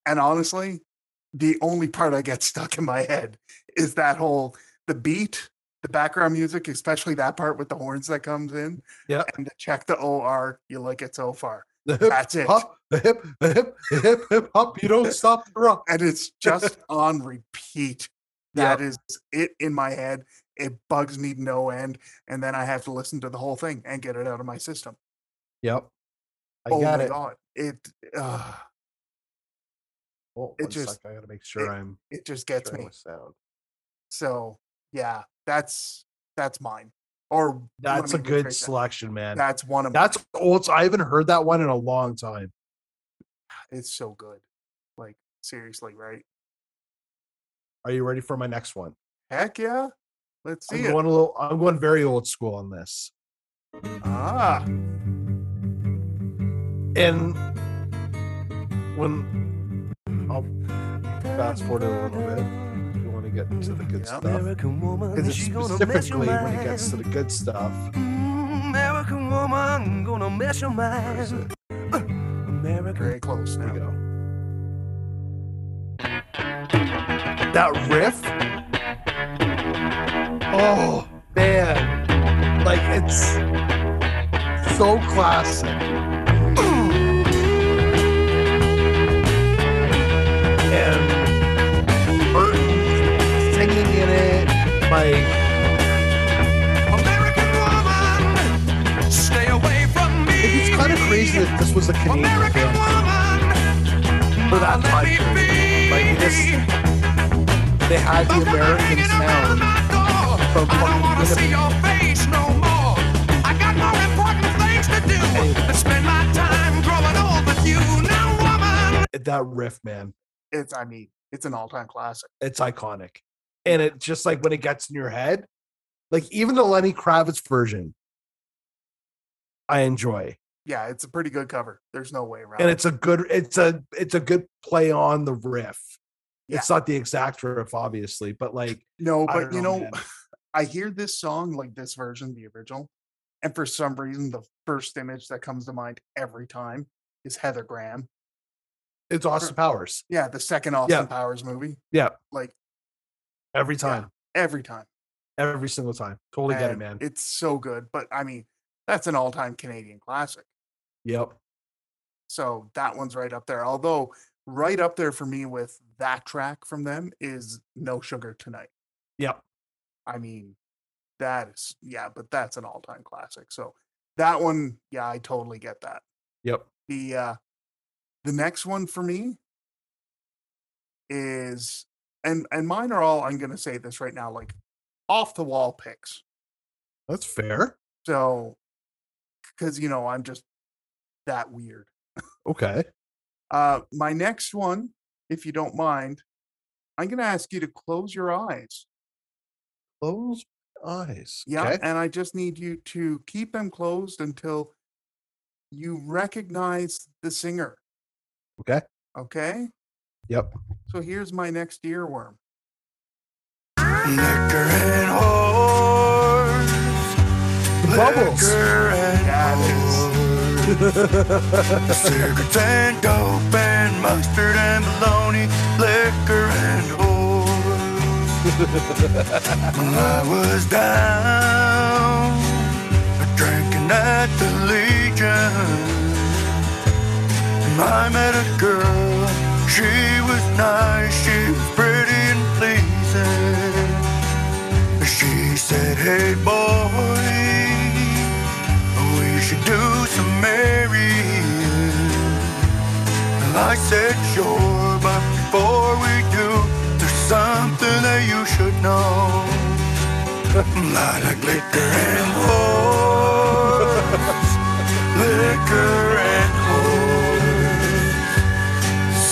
[SPEAKER 3] And honestly, the only part I get stuck in my head is that whole the beat, the background music, especially that part with the horns that comes in.
[SPEAKER 1] Yeah.
[SPEAKER 3] And check the OR, you like it so far.
[SPEAKER 1] The hip
[SPEAKER 3] That's it.
[SPEAKER 1] hop, the hip, the hip, the hip, hip hop. You don't stop the rock.
[SPEAKER 3] And it's just (laughs) on repeat. That is it in my head. It bugs me no end. And then I have to listen to the whole thing and get it out of my system.
[SPEAKER 1] Yep. I
[SPEAKER 3] oh
[SPEAKER 1] got
[SPEAKER 3] my
[SPEAKER 1] it.
[SPEAKER 3] god. It uh,
[SPEAKER 1] Oh,
[SPEAKER 3] It just-
[SPEAKER 1] sec, I gotta make sure
[SPEAKER 3] it-
[SPEAKER 1] I'm
[SPEAKER 3] it just gets me.
[SPEAKER 1] sound.
[SPEAKER 3] So yeah, that's that's mine. Or
[SPEAKER 1] That's a good selection, man.
[SPEAKER 3] That's one of
[SPEAKER 1] That's
[SPEAKER 3] mine.
[SPEAKER 1] old. I haven't heard that one in a long time.
[SPEAKER 3] it's so good. Like seriously, right?
[SPEAKER 1] Are you ready for my next one?
[SPEAKER 3] Heck yeah. Let's see. I'm it.
[SPEAKER 1] going a little. I'm going very old school on this.
[SPEAKER 3] Ah,
[SPEAKER 1] And when I'll fast forward it a little bit, if you want to the good
[SPEAKER 3] Yeah.
[SPEAKER 1] stuff.
[SPEAKER 6] American woman,
[SPEAKER 1] Because
[SPEAKER 6] she's gonna mess your
[SPEAKER 1] specifically when it gets to the good stuff,
[SPEAKER 6] Mm, American woman, gonna mess your
[SPEAKER 1] where is
[SPEAKER 6] mind.
[SPEAKER 1] it?
[SPEAKER 6] American
[SPEAKER 3] very close
[SPEAKER 1] Here we go. That riff. Oh man, like it's so classic. It, like
[SPEAKER 6] American woman, stay away from me.
[SPEAKER 1] it's kind of crazy that this was a Canadian
[SPEAKER 6] American
[SPEAKER 1] band
[SPEAKER 6] woman,
[SPEAKER 1] for that time period.
[SPEAKER 6] be.
[SPEAKER 1] Like this, they had the
[SPEAKER 6] Don't
[SPEAKER 1] American sound.
[SPEAKER 6] my door.
[SPEAKER 1] from
[SPEAKER 6] I don't wanna
[SPEAKER 1] fucking
[SPEAKER 6] see your face no more. I got more important things to do than spend my time growing
[SPEAKER 1] that riff, man,
[SPEAKER 3] It's I mean, it's an all-time classic.
[SPEAKER 1] it's iconic. And it just like when it gets in your head, like even the Lenny Kravitz version, I enjoy.
[SPEAKER 3] Yeah, it's a pretty good cover. There's no way around
[SPEAKER 1] And it's a good, it's a it's a good play on the riff.
[SPEAKER 3] Yeah.
[SPEAKER 1] It's not the exact riff, obviously, but like
[SPEAKER 3] No, but
[SPEAKER 1] don't
[SPEAKER 3] you
[SPEAKER 1] know,
[SPEAKER 3] know,
[SPEAKER 1] man. (laughs)
[SPEAKER 3] I hear this song like this version, the original, and for some reason, the first image that comes to mind every time is Heather Graham.
[SPEAKER 1] it's Austin Powers.
[SPEAKER 3] Yeah, the second Austin Powers movie.
[SPEAKER 1] Yeah.
[SPEAKER 3] Like
[SPEAKER 1] Every
[SPEAKER 3] yeah,
[SPEAKER 1] time.
[SPEAKER 3] every time.
[SPEAKER 1] Every single time. Totally get it, man.
[SPEAKER 3] It's so good. But I mean, that's an all-time Canadian classic.
[SPEAKER 1] Yep.
[SPEAKER 3] So that one's right up there. Although right up there for me with that track from them is No Sugar Tonight.
[SPEAKER 1] Yep.
[SPEAKER 3] I mean, that is yeah, but that's an all-time classic. So that one, yeah, I totally get that.
[SPEAKER 1] Yep.
[SPEAKER 3] The uh the next one for me is and and mine are all I'm gonna say this right now, like off the wall picks.
[SPEAKER 1] That's fair.
[SPEAKER 3] So because you know, I'm just that weird.
[SPEAKER 1] Okay. (laughs)
[SPEAKER 3] Uh my next one, if you don't mind, I'm gonna ask you to close your eyes.
[SPEAKER 1] Close eyes.
[SPEAKER 3] Yeah,
[SPEAKER 1] Okay.
[SPEAKER 3] and I just need you to keep them closed until you recognize the singer.
[SPEAKER 1] Okay.
[SPEAKER 3] Okay?
[SPEAKER 1] Yep.
[SPEAKER 3] So here's my next earworm.
[SPEAKER 6] Liquor and whores.
[SPEAKER 1] Bubbles.
[SPEAKER 6] Liquor and
[SPEAKER 3] Yeah, it is.
[SPEAKER 6] whores. (laughs) Cigarettes and dope and mustard and bologna. Liquor and whores. When I was down, drinking at the Legion. I met a girl, she was nice, she was pretty and pleasing. She said, Hey boy, we should do some marrying. And I said, Sure, but before we do, there's something that you should know. I like liquor and whores, liquor and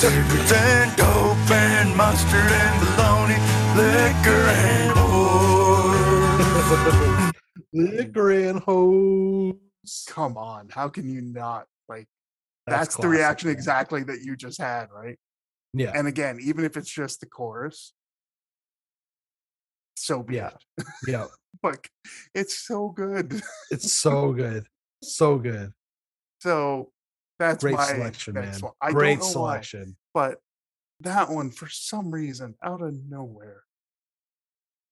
[SPEAKER 6] whores. Cigarettes and dope and mustard and bologna, liquor and whores. (laughs)
[SPEAKER 1] Liquor and hose.
[SPEAKER 3] Come on, how can you not like
[SPEAKER 1] That's
[SPEAKER 3] that's, the reaction
[SPEAKER 1] man.
[SPEAKER 3] exactly that you just had, right?
[SPEAKER 1] Yeah.
[SPEAKER 3] And again, even if it's just the chorus, so be
[SPEAKER 1] Yeah.
[SPEAKER 3] it.
[SPEAKER 1] Yeah. (laughs)
[SPEAKER 3] Like it's so good.
[SPEAKER 1] It's so good. So good.
[SPEAKER 3] So that's
[SPEAKER 1] Great
[SPEAKER 3] my
[SPEAKER 1] selection, man.
[SPEAKER 3] one. I
[SPEAKER 1] Great
[SPEAKER 3] don't why,
[SPEAKER 1] selection.
[SPEAKER 3] but that one for some reason out of nowhere.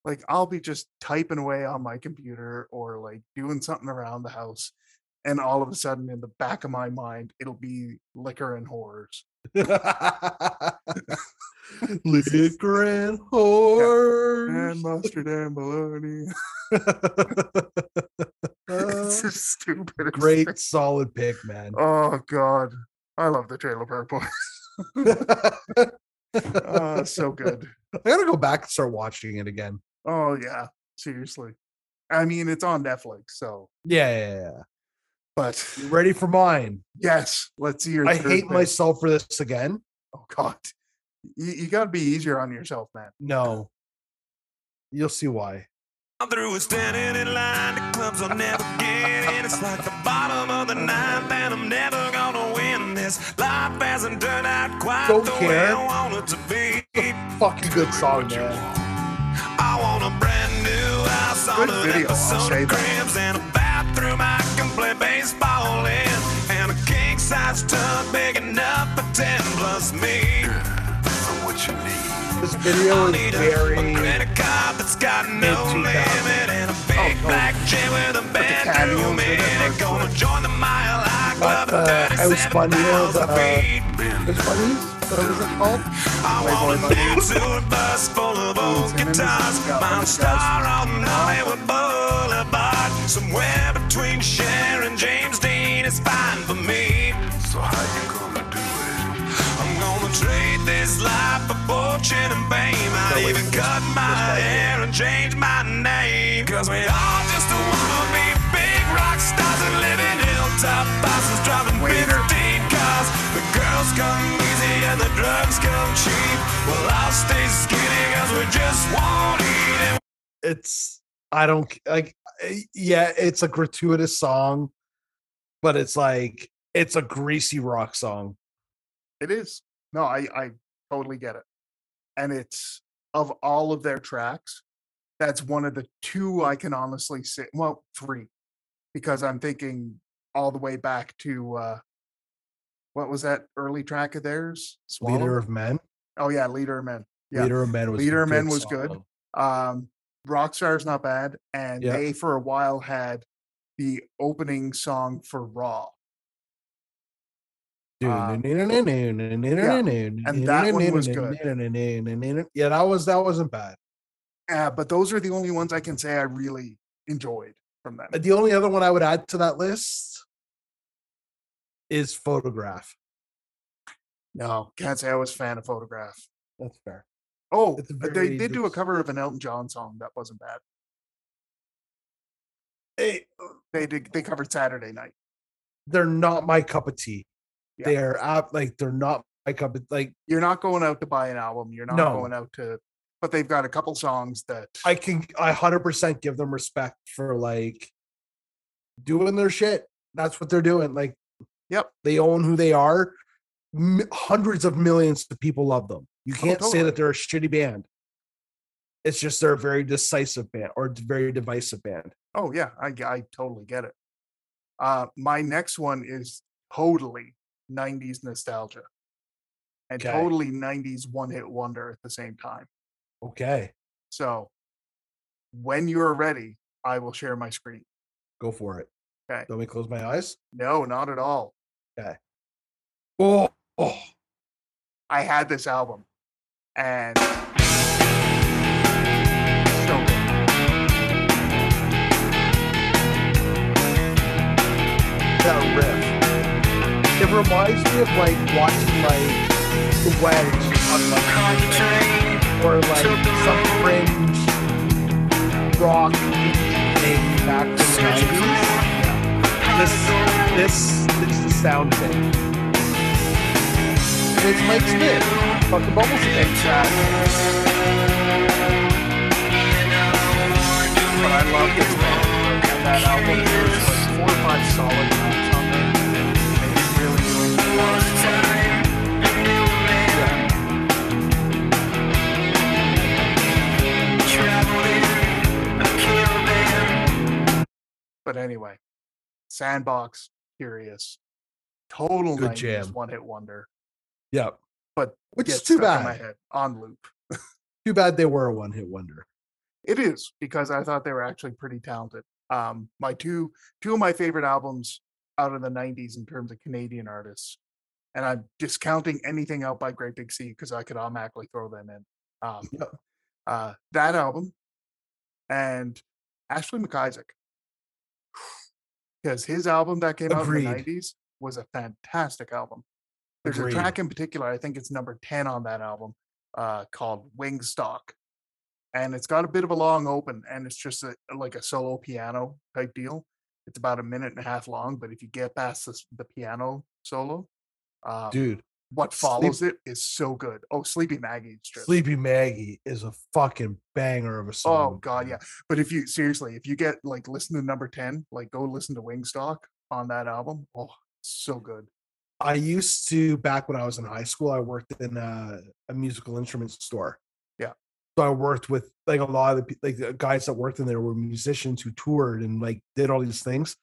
[SPEAKER 3] Like I'll be just typing away on my computer or like doing something around the house, and all of a sudden in the back of my mind it'll be liquor and horrors. (laughs)
[SPEAKER 1] Liquor and (laughs) whores.
[SPEAKER 3] And mustard and bologna. (laughs) it's uh, just stupid.
[SPEAKER 1] Great,
[SPEAKER 3] thing.
[SPEAKER 1] solid pick, man.
[SPEAKER 3] Oh god. I love the Trailer Park Boys. Ah, oh, so (laughs) good.
[SPEAKER 1] I gotta go back and start watching it again.
[SPEAKER 3] Oh yeah, seriously. I mean, it's on Netflix, so
[SPEAKER 1] Yeah, yeah, yeah.
[SPEAKER 3] but
[SPEAKER 1] You ready for mine?
[SPEAKER 3] yes, let's see your.
[SPEAKER 1] I hate
[SPEAKER 3] pick.
[SPEAKER 1] myself for this again.
[SPEAKER 3] Oh God, you, you got to be easier on yourself, man.
[SPEAKER 1] No. You'll see why.
[SPEAKER 7] I'm through with standing in line to clubs I'll never get in. It's like the bottom of the ninth, and I'm never gonna win this. Life hasn't turned out quite
[SPEAKER 1] Don't
[SPEAKER 7] the way
[SPEAKER 1] care.
[SPEAKER 7] I want it to be.
[SPEAKER 1] Fucking good song, man.
[SPEAKER 7] I want a brand new house on
[SPEAKER 3] Good
[SPEAKER 7] an
[SPEAKER 3] video, I'll
[SPEAKER 7] episode
[SPEAKER 3] say
[SPEAKER 7] of
[SPEAKER 3] that.
[SPEAKER 7] Cribs and a bathroom I can play baseball in, and a king size tub big enough for ten plus me.
[SPEAKER 6] what you need.
[SPEAKER 1] This video is very
[SPEAKER 7] a credit card that's got no
[SPEAKER 1] mid-2000s.
[SPEAKER 7] limit and a big
[SPEAKER 3] oh.
[SPEAKER 7] black jet with a
[SPEAKER 3] it.
[SPEAKER 7] Gonna join the Mile Club
[SPEAKER 1] the
[SPEAKER 7] at
[SPEAKER 1] House Bunny,
[SPEAKER 7] 37,000
[SPEAKER 1] uh? What was it called?
[SPEAKER 7] I want a new tour bus full of old guitars. Mount Star on Hollywood Boulevard. Somewhere between Cher and James Dean is fine for me.
[SPEAKER 6] So how you gonna do it?
[SPEAKER 7] I'm gonna trade this life for fortune and fame. I'll even cut my hair and change my name. Cause we all just wanna be big rock stars and live in hilltop bosses driving
[SPEAKER 3] Waiter.
[SPEAKER 7] 15 cars. The girls come easy and cheap. Well, I'll stay skinny cause we just won't eat and
[SPEAKER 1] it's I don't like yeah, it's a gratuitous song, but it's like it's a greasy rock song.
[SPEAKER 3] It is. No, I I totally get it. And it's of all of their tracks, that's one of the two I can honestly say. Well, three, because I'm thinking all the way back to uh what was that early track of theirs?
[SPEAKER 1] Leader of Men.
[SPEAKER 3] Oh yeah, Leader of Men. Yeah.
[SPEAKER 1] Leader of Men was
[SPEAKER 3] Leader of Men
[SPEAKER 1] good
[SPEAKER 3] was good.
[SPEAKER 1] song.
[SPEAKER 3] Um, Rockstar's not bad, and
[SPEAKER 1] Yeah.
[SPEAKER 3] they for a while had the opening song for Raw. Uh,
[SPEAKER 1] and
[SPEAKER 3] and that one was good.
[SPEAKER 1] Yeah, that was that wasn't bad.
[SPEAKER 3] Uh, but those are the only ones I can say I really enjoyed from them.
[SPEAKER 1] The only other one I would add to that list is Photograph.
[SPEAKER 3] No, can't say I was a fan of Photograph.
[SPEAKER 1] That's fair.
[SPEAKER 3] Oh, uh, they did do a cover of an Elton John song that wasn't bad.
[SPEAKER 1] Hey,
[SPEAKER 3] They did. They covered Saturday Night.
[SPEAKER 1] they're not my cup of tea.
[SPEAKER 3] Yeah.
[SPEAKER 1] They're app like they're not of like
[SPEAKER 3] You're not going out to buy an album. You're not
[SPEAKER 1] No.
[SPEAKER 3] going out to. But they've got a couple songs that
[SPEAKER 1] I can I hundred percent give them respect for like doing their shit. That's what they're doing. Like,
[SPEAKER 3] Yep.
[SPEAKER 1] they own who they are. M- hundreds of millions of people love them. You can't say
[SPEAKER 3] totally.
[SPEAKER 1] that they're a shitty band. It's just they're a very decisive band or very divisive band.
[SPEAKER 3] Oh yeah, I I totally get it. Uh, my next one is totally '90s nostalgia, and
[SPEAKER 1] Okay.
[SPEAKER 3] totally '90s one-hit wonder at the same time.
[SPEAKER 1] Okay,
[SPEAKER 3] So, when you're ready, I will share my screen.
[SPEAKER 1] go for it.
[SPEAKER 3] Okay.
[SPEAKER 1] Let me close my eyes.
[SPEAKER 3] No, not at all.
[SPEAKER 1] Oh, oh.
[SPEAKER 3] I had this album, and
[SPEAKER 1] It reminds me of like watching like the wedge on like or like some fringe rock thing back in the nineties. This this this is the sound of it. And it's Mike Smith, fucking bubble stick.
[SPEAKER 3] But I love this band uh, and that album. There's like four or five solid But anyway, Sandbox, Curious, total
[SPEAKER 1] Good
[SPEAKER 3] 90s
[SPEAKER 1] jam.
[SPEAKER 3] one hit wonder.
[SPEAKER 1] Yep.
[SPEAKER 3] But
[SPEAKER 1] Which is too
[SPEAKER 3] in my
[SPEAKER 1] bad.
[SPEAKER 3] head on loop. (laughs)
[SPEAKER 1] Too bad they were a one hit wonder.
[SPEAKER 3] It is because I thought they were actually pretty talented. Um, my two two of my favorite albums out of the '90s in terms of Canadian artists, and I'm discounting anything out by Great Big Sea because I could automatically throw them in. Um, uh, that album and Ashley MacIsaac, because his album that came out in the '90s was a fantastic album. There's
[SPEAKER 1] Agreed.
[SPEAKER 3] a track in particular, I think it's number 10 on that album, uh, called Wingstock. And it's got a bit of a long open, and it's just a, like a solo piano type deal. It's about a minute and a half long, but if you get past this, the piano solo, uh,
[SPEAKER 1] Dude,
[SPEAKER 3] what
[SPEAKER 1] Sleep-
[SPEAKER 3] follows it is so good. Oh, Sleepy Maggie, just
[SPEAKER 1] Sleepy Maggie is a fucking banger of a song.
[SPEAKER 3] Oh
[SPEAKER 1] god,
[SPEAKER 3] yeah. But if you seriously, if you get like listen to number 10, like go listen to Wingstock on that album. Oh, so good.
[SPEAKER 1] I used to back when I was in high school. I worked in a, a musical instrument store.
[SPEAKER 3] Yeah.
[SPEAKER 1] I worked with like a lot of the like the guys that worked in there were musicians who toured and like did all these things.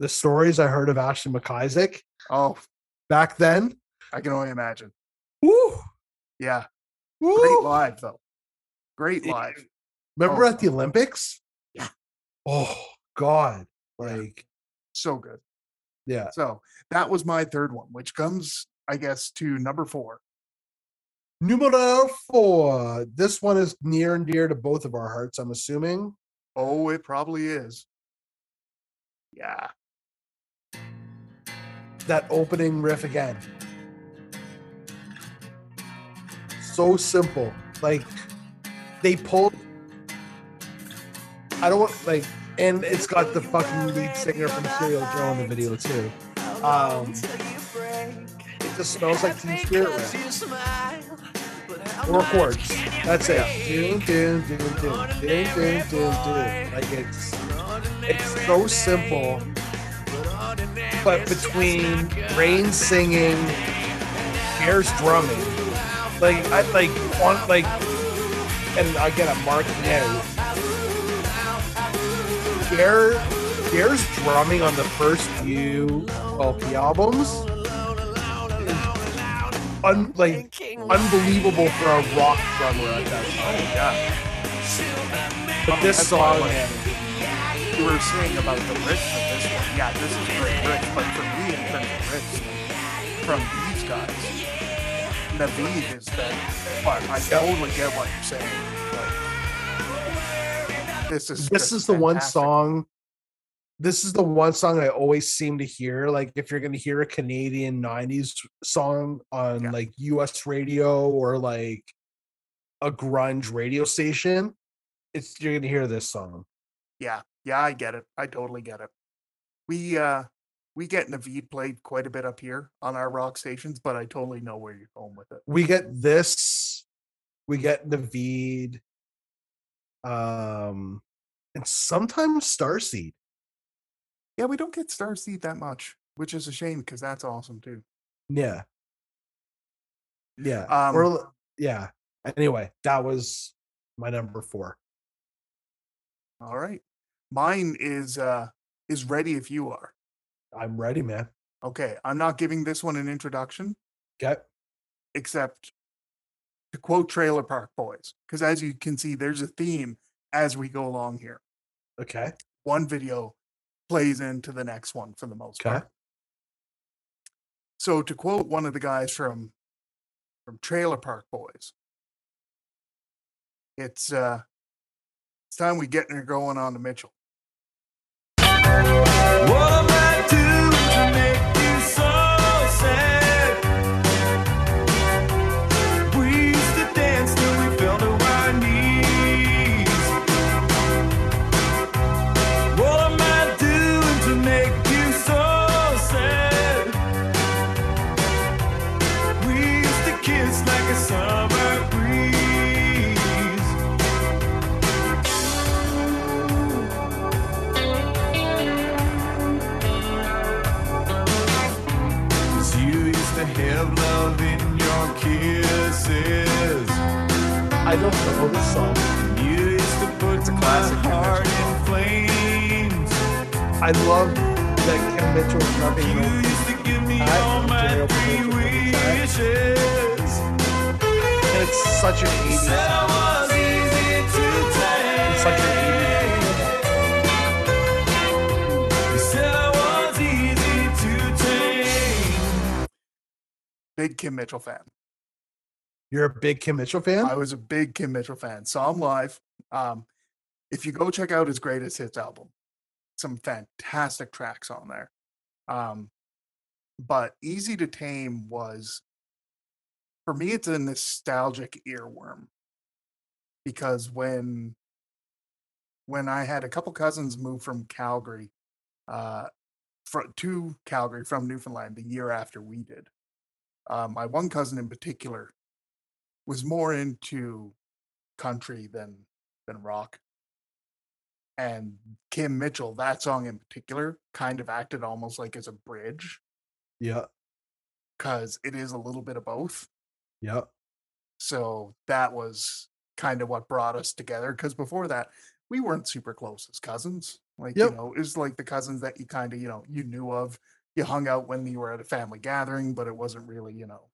[SPEAKER 1] The stories I heard of Ashley MacIsaac
[SPEAKER 3] Oh,
[SPEAKER 1] back then.
[SPEAKER 3] I can only imagine.
[SPEAKER 1] Woo,
[SPEAKER 3] Yeah.
[SPEAKER 1] woo.
[SPEAKER 3] Great live though. Great live.
[SPEAKER 1] Remember
[SPEAKER 3] Oh.
[SPEAKER 1] at the Olympics?
[SPEAKER 3] Yeah.
[SPEAKER 1] Oh God.
[SPEAKER 3] Yeah.
[SPEAKER 1] Like
[SPEAKER 3] So good.
[SPEAKER 1] yeah.
[SPEAKER 3] So that was my third one, which comes, I guess, to number four.
[SPEAKER 1] Numero four. This one is near and dear to both of our hearts, I'm assuming.
[SPEAKER 3] Oh, it probably is. Yeah.
[SPEAKER 1] that opening riff again. So simple. Like they pulled I don't want like and it's got the fucking lead singer from Serial Joe in the video too. Um it smells like Teen Spirit riff. Four chords. That's it. Like it's it's so simple. But between Raine singing, Bear's drumming, like I like on like and again I'm marking out. Bear Bear's drumming on the first few LP albums un, like unbelievable for a rock drummer at that time.
[SPEAKER 3] Yeah.
[SPEAKER 1] But this
[SPEAKER 3] That's
[SPEAKER 1] song,
[SPEAKER 3] why,
[SPEAKER 1] man,
[SPEAKER 3] You were saying about the riffs of this one. Yeah, this is great riff, but for me, in terms of riffs from these guys, Naveed is better. But I totally get what you're saying. Like, this is
[SPEAKER 1] this is the one song. This is the one song I always seem to hear. Like if you're gonna hear a Canadian '90s song on
[SPEAKER 3] Yeah.
[SPEAKER 1] like U.S. radio or like a grunge radio station, it's you're gonna hear this song.
[SPEAKER 3] Yeah, yeah, I get it. I totally get it. We uh we get Naveed played quite a bit up here on our rock stations, but I totally know where you're going with it.
[SPEAKER 1] we get this we get Naveed um and sometimes starseed
[SPEAKER 3] Yeah, we don't get Starseed that much, which is a shame because that's awesome too.
[SPEAKER 1] yeah yeah
[SPEAKER 3] Um,
[SPEAKER 1] or yeah anyway that was my number four
[SPEAKER 3] All right. Mine is uh is ready if you are.
[SPEAKER 1] i'm ready man
[SPEAKER 3] Okay, I'm not giving this one an introduction
[SPEAKER 1] okay
[SPEAKER 3] except to quote Trailer Park Boys because as you can see there's a theme as we go along here.
[SPEAKER 1] okay
[SPEAKER 3] One video plays into the next one for the most
[SPEAKER 1] Okay.
[SPEAKER 3] part. So to quote one of the guys from from Trailer Park Boys, it's uh it's time we get her going on to Mitchell.
[SPEAKER 1] This song
[SPEAKER 6] You used to put
[SPEAKER 3] It's a classic
[SPEAKER 6] heart in flames.
[SPEAKER 1] i love that kim mitchell drumming
[SPEAKER 6] You
[SPEAKER 1] over-
[SPEAKER 6] used to give me
[SPEAKER 1] I
[SPEAKER 6] all my three wishes.
[SPEAKER 1] and it's such an 80s
[SPEAKER 6] Said I
[SPEAKER 1] song.
[SPEAKER 6] was easy to take.
[SPEAKER 1] It's like an 80s
[SPEAKER 6] You said I was easy.
[SPEAKER 3] Big Kim Mitchell fan.
[SPEAKER 1] You're a big kim mitchell fan
[SPEAKER 3] I was a big Kim Mitchell fan. Saw him live. Um, if you go check out his greatest hits album, some fantastic tracks on there. Um, but Easy to Tame was, for me, it's a nostalgic earworm because when when I had a couple cousins move from Calgary, uh, fro- to Calgary from Newfoundland the year after we did. Uh, my one cousin in particular was more into country than than rock. And Kim Mitchell, that song in particular, kind of acted almost like as a bridge
[SPEAKER 1] yeah
[SPEAKER 3] because it is a little bit of both.
[SPEAKER 1] yeah
[SPEAKER 3] So that was kind of what brought us together. Because before that, we weren't super close as cousins. Like,
[SPEAKER 1] Yep.
[SPEAKER 3] you know, it was like the cousins that you kind of, you know, you knew of. You hung out when you were at a family gathering, but it wasn't really, you know.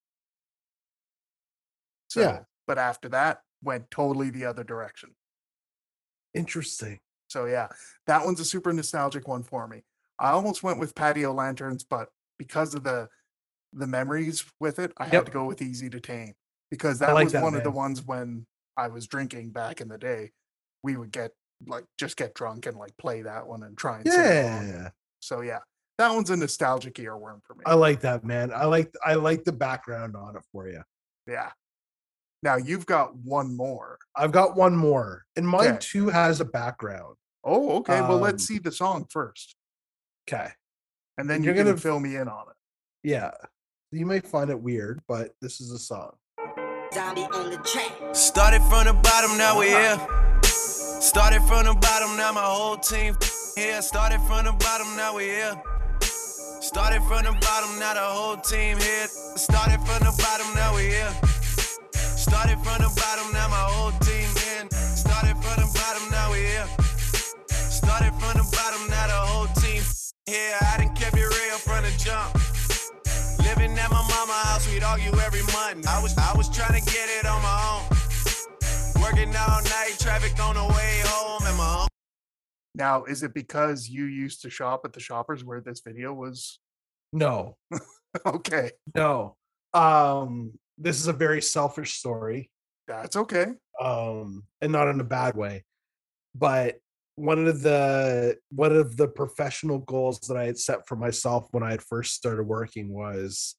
[SPEAKER 3] So,
[SPEAKER 1] Yeah.
[SPEAKER 3] but after that, went totally the other direction.
[SPEAKER 1] interesting
[SPEAKER 3] So yeah, that one's a super nostalgic one for me. I almost went with patio lanterns, but because of the the memories with it, I had to go with easy to tame because that
[SPEAKER 1] like
[SPEAKER 3] was
[SPEAKER 1] that,
[SPEAKER 3] one of the ones when I was drinking back in the day. We would get like just get drunk and like play that one and try and
[SPEAKER 1] yeah
[SPEAKER 3] So yeah, that one's a nostalgic earworm for me.
[SPEAKER 1] i like that man i like i like the background on it for you
[SPEAKER 3] yeah. Now you've got one more.
[SPEAKER 1] I've got one more, and mine
[SPEAKER 3] Okay.
[SPEAKER 1] too has a background.
[SPEAKER 3] Oh, okay. well,
[SPEAKER 1] Um,
[SPEAKER 3] let's see the song first,
[SPEAKER 1] Okay.
[SPEAKER 3] and then
[SPEAKER 1] and
[SPEAKER 3] you're
[SPEAKER 1] you're
[SPEAKER 3] gonna
[SPEAKER 1] gonna-
[SPEAKER 3] fill me in on it.
[SPEAKER 1] Yeah. You may find it weird, but this is a song.
[SPEAKER 8] Zombie on the track.
[SPEAKER 7] Started from the bottom, now we're here. (laughs) Started from the bottom, now my whole team (laughs) here. Started from the bottom, now we're here. Started from the bottom, now the whole team here. Started from the bottom, now we're here. Started from the bottom, now my whole team in. Started from the bottom, now we're here. Started from the bottom, now the whole team here. I done kept it real from the jump. Living at my mama house, we'd argue every month. I was I was trying to get it on my own. Working all night, traffic on the way home, and my home.
[SPEAKER 3] Now, is it because you used to shop at the shoppers where this video was?
[SPEAKER 1] No, (laughs)
[SPEAKER 3] Okay,
[SPEAKER 1] no. Um, this is a very selfish story.
[SPEAKER 3] that's okay.
[SPEAKER 1] um and not in a bad way but one of the one of the professional goals that i had set for myself when i had first started working was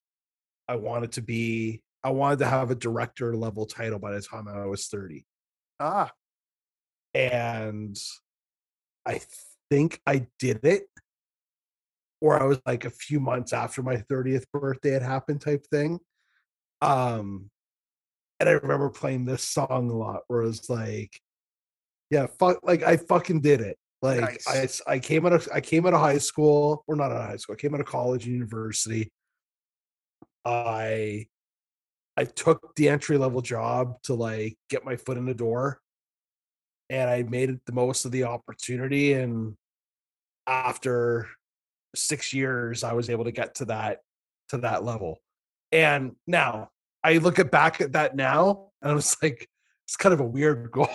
[SPEAKER 1] i wanted to be i wanted to have a director level title by the time i was 30
[SPEAKER 3] Ah,
[SPEAKER 1] and i think i did it or i was like a few months after my 30th birthday had happened type thing um and i remember playing this song a lot where it was like yeah fuck like i fucking did it like
[SPEAKER 3] Nice.
[SPEAKER 1] i i came out of i came out of high school or not out of high school i came out of college and university i i took the entry level job to like get my foot in the door and I made the most of the opportunity. And after six years, I was able to get to that to that level. And now I look at back at that now, and I was (laughs) like, it's kind of a weird (laughs) goal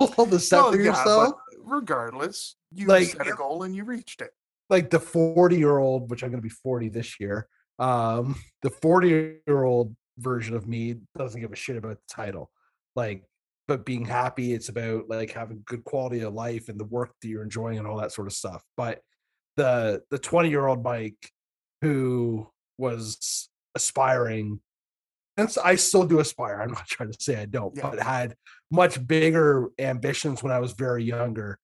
[SPEAKER 1] to set
[SPEAKER 3] well,
[SPEAKER 1] for
[SPEAKER 3] yeah,
[SPEAKER 1] yourself.
[SPEAKER 3] regardless, you
[SPEAKER 1] Like,
[SPEAKER 3] set a goal and you reached it.
[SPEAKER 1] like the 40 year old, which I'm going to be 40 this year. Um, (laughs) the 40 year old version of me doesn't give a shit about the title. Like, but being happy, it's about like having good quality of life and the work that you're enjoying and all that sort of stuff. But the the 20 year old Mike who was aspiring I still do aspire. I'm not (laughs) trying to say I don't,
[SPEAKER 3] Yeah.
[SPEAKER 1] but had much bigger ambitions when I was very younger.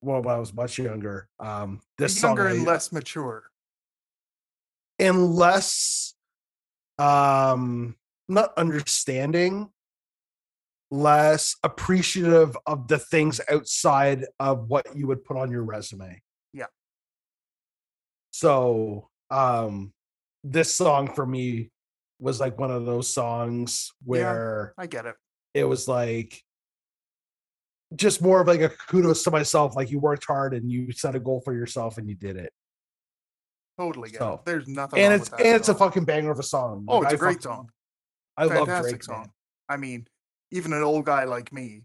[SPEAKER 1] Well, when I was much younger. Um, this song
[SPEAKER 3] Younger and
[SPEAKER 1] I-
[SPEAKER 3] less mature.
[SPEAKER 1] and less um not understanding less appreciative of the things outside of what you would put on your resume
[SPEAKER 3] Yeah.
[SPEAKER 1] so um this song for me was like one of those songs where
[SPEAKER 3] I get it.
[SPEAKER 1] it was like just more of like a kudos to myself like you worked hard and you set a goal for yourself and you did it
[SPEAKER 3] Totally get
[SPEAKER 1] So-
[SPEAKER 3] it. There's nothing.
[SPEAKER 1] and it's and it's a fucking banger of a song
[SPEAKER 3] Oh,
[SPEAKER 1] Like,
[SPEAKER 3] it's a great
[SPEAKER 1] fucking-
[SPEAKER 3] song.
[SPEAKER 1] I love
[SPEAKER 3] Fantastic
[SPEAKER 1] Drake
[SPEAKER 3] song.
[SPEAKER 1] man.
[SPEAKER 3] I mean, even an old guy like me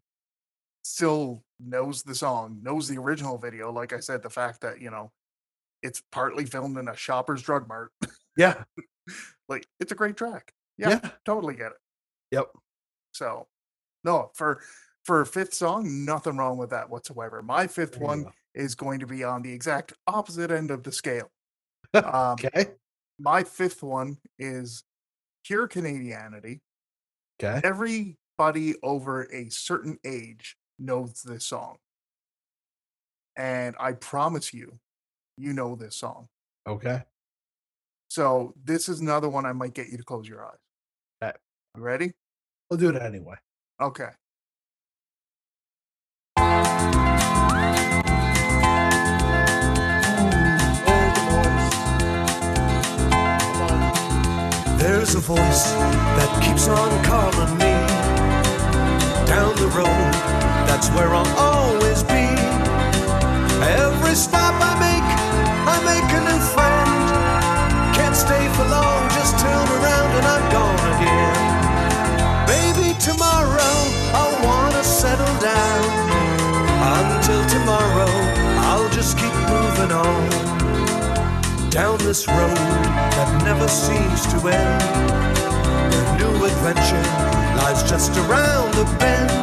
[SPEAKER 3] still knows the song, knows the original video. Like I said, the fact that, you know, it's partly filmed in a shopper's drug mart.
[SPEAKER 1] Yeah. (laughs)
[SPEAKER 3] like it's a great track. Yeah,
[SPEAKER 1] Yeah.
[SPEAKER 3] totally get it.
[SPEAKER 1] Yep.
[SPEAKER 3] So no, for for a fifth song, nothing wrong with that whatsoever. My fifth
[SPEAKER 1] There
[SPEAKER 3] one is going to be on the exact opposite end of the scale. Um,
[SPEAKER 1] Okay.
[SPEAKER 3] My fifth one is pure Canadianity.
[SPEAKER 1] Okay.
[SPEAKER 3] Everybody over a certain age knows this song. And I promise you, you know this song.
[SPEAKER 1] Okay.
[SPEAKER 3] So this is another one I might get you to close your eyes.
[SPEAKER 1] Okay.
[SPEAKER 3] You ready?
[SPEAKER 1] We'll do it anyway.
[SPEAKER 3] Okay.
[SPEAKER 9] There's a voice that keeps on calling me down the road. That's where I'll always be. Every stop I make, I make a new friend. Down this road that never seems to end. A new adventure lies just around the bend.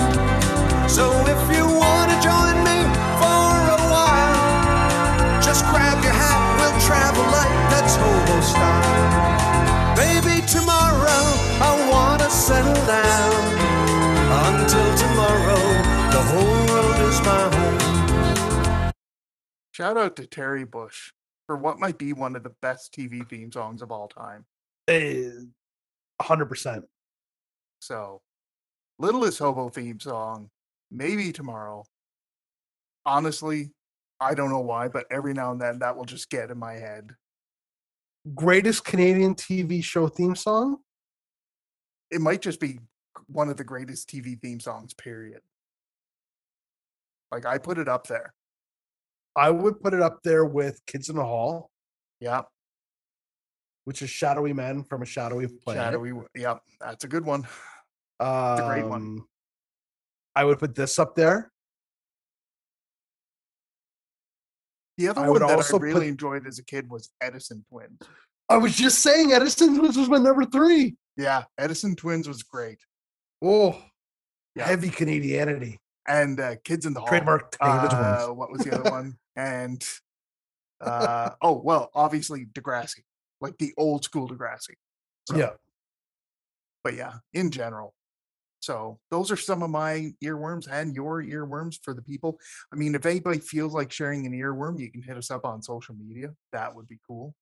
[SPEAKER 9] So if you wanna join me for a while, just grab your hat, we'll travel like that's hobo style. Tomorrow I wanna settle down. Until tomorrow, the whole world is my home.
[SPEAKER 3] Shout out to Terry Bush for what might be one of the best TV theme songs of all time.
[SPEAKER 1] Eh, hundred percent.
[SPEAKER 3] So, Littlest Hobo theme song, maybe tomorrow. Honestly, I don't know why, but every now and then that will just get in my head.
[SPEAKER 1] Greatest Canadian TV show theme song?
[SPEAKER 3] It might just be one of the greatest TV theme songs, period. Like, I put it up there.
[SPEAKER 1] I would put it up there with Kids in the Hall,
[SPEAKER 3] Yeah.
[SPEAKER 1] which is Shadowy Men from a Shadowy Planet.
[SPEAKER 3] Shadowy. Yep. That's a good one.
[SPEAKER 1] Um,
[SPEAKER 3] a great one.
[SPEAKER 1] I would put this up there.
[SPEAKER 3] The other
[SPEAKER 1] I
[SPEAKER 3] one that I
[SPEAKER 1] put-
[SPEAKER 3] really enjoyed as a kid was Edison Twins.
[SPEAKER 1] I was just saying Edison Twins was my number three.
[SPEAKER 3] Yeah, Edison Twins was great.
[SPEAKER 1] Oh,
[SPEAKER 3] Yeah.
[SPEAKER 1] heavy Canadianity.
[SPEAKER 3] And uh, Kids in the Hall.
[SPEAKER 1] Trademark
[SPEAKER 3] Uh, what was the other one? (laughs) And uh, oh well, obviously Degrassi, like the old school Degrassi. So,
[SPEAKER 1] Yeah.
[SPEAKER 3] but yeah, in general. So those are some of my earworms and your earworms for the people. I mean, if anybody feels like sharing an earworm, you can hit us up on social media. That would be cool.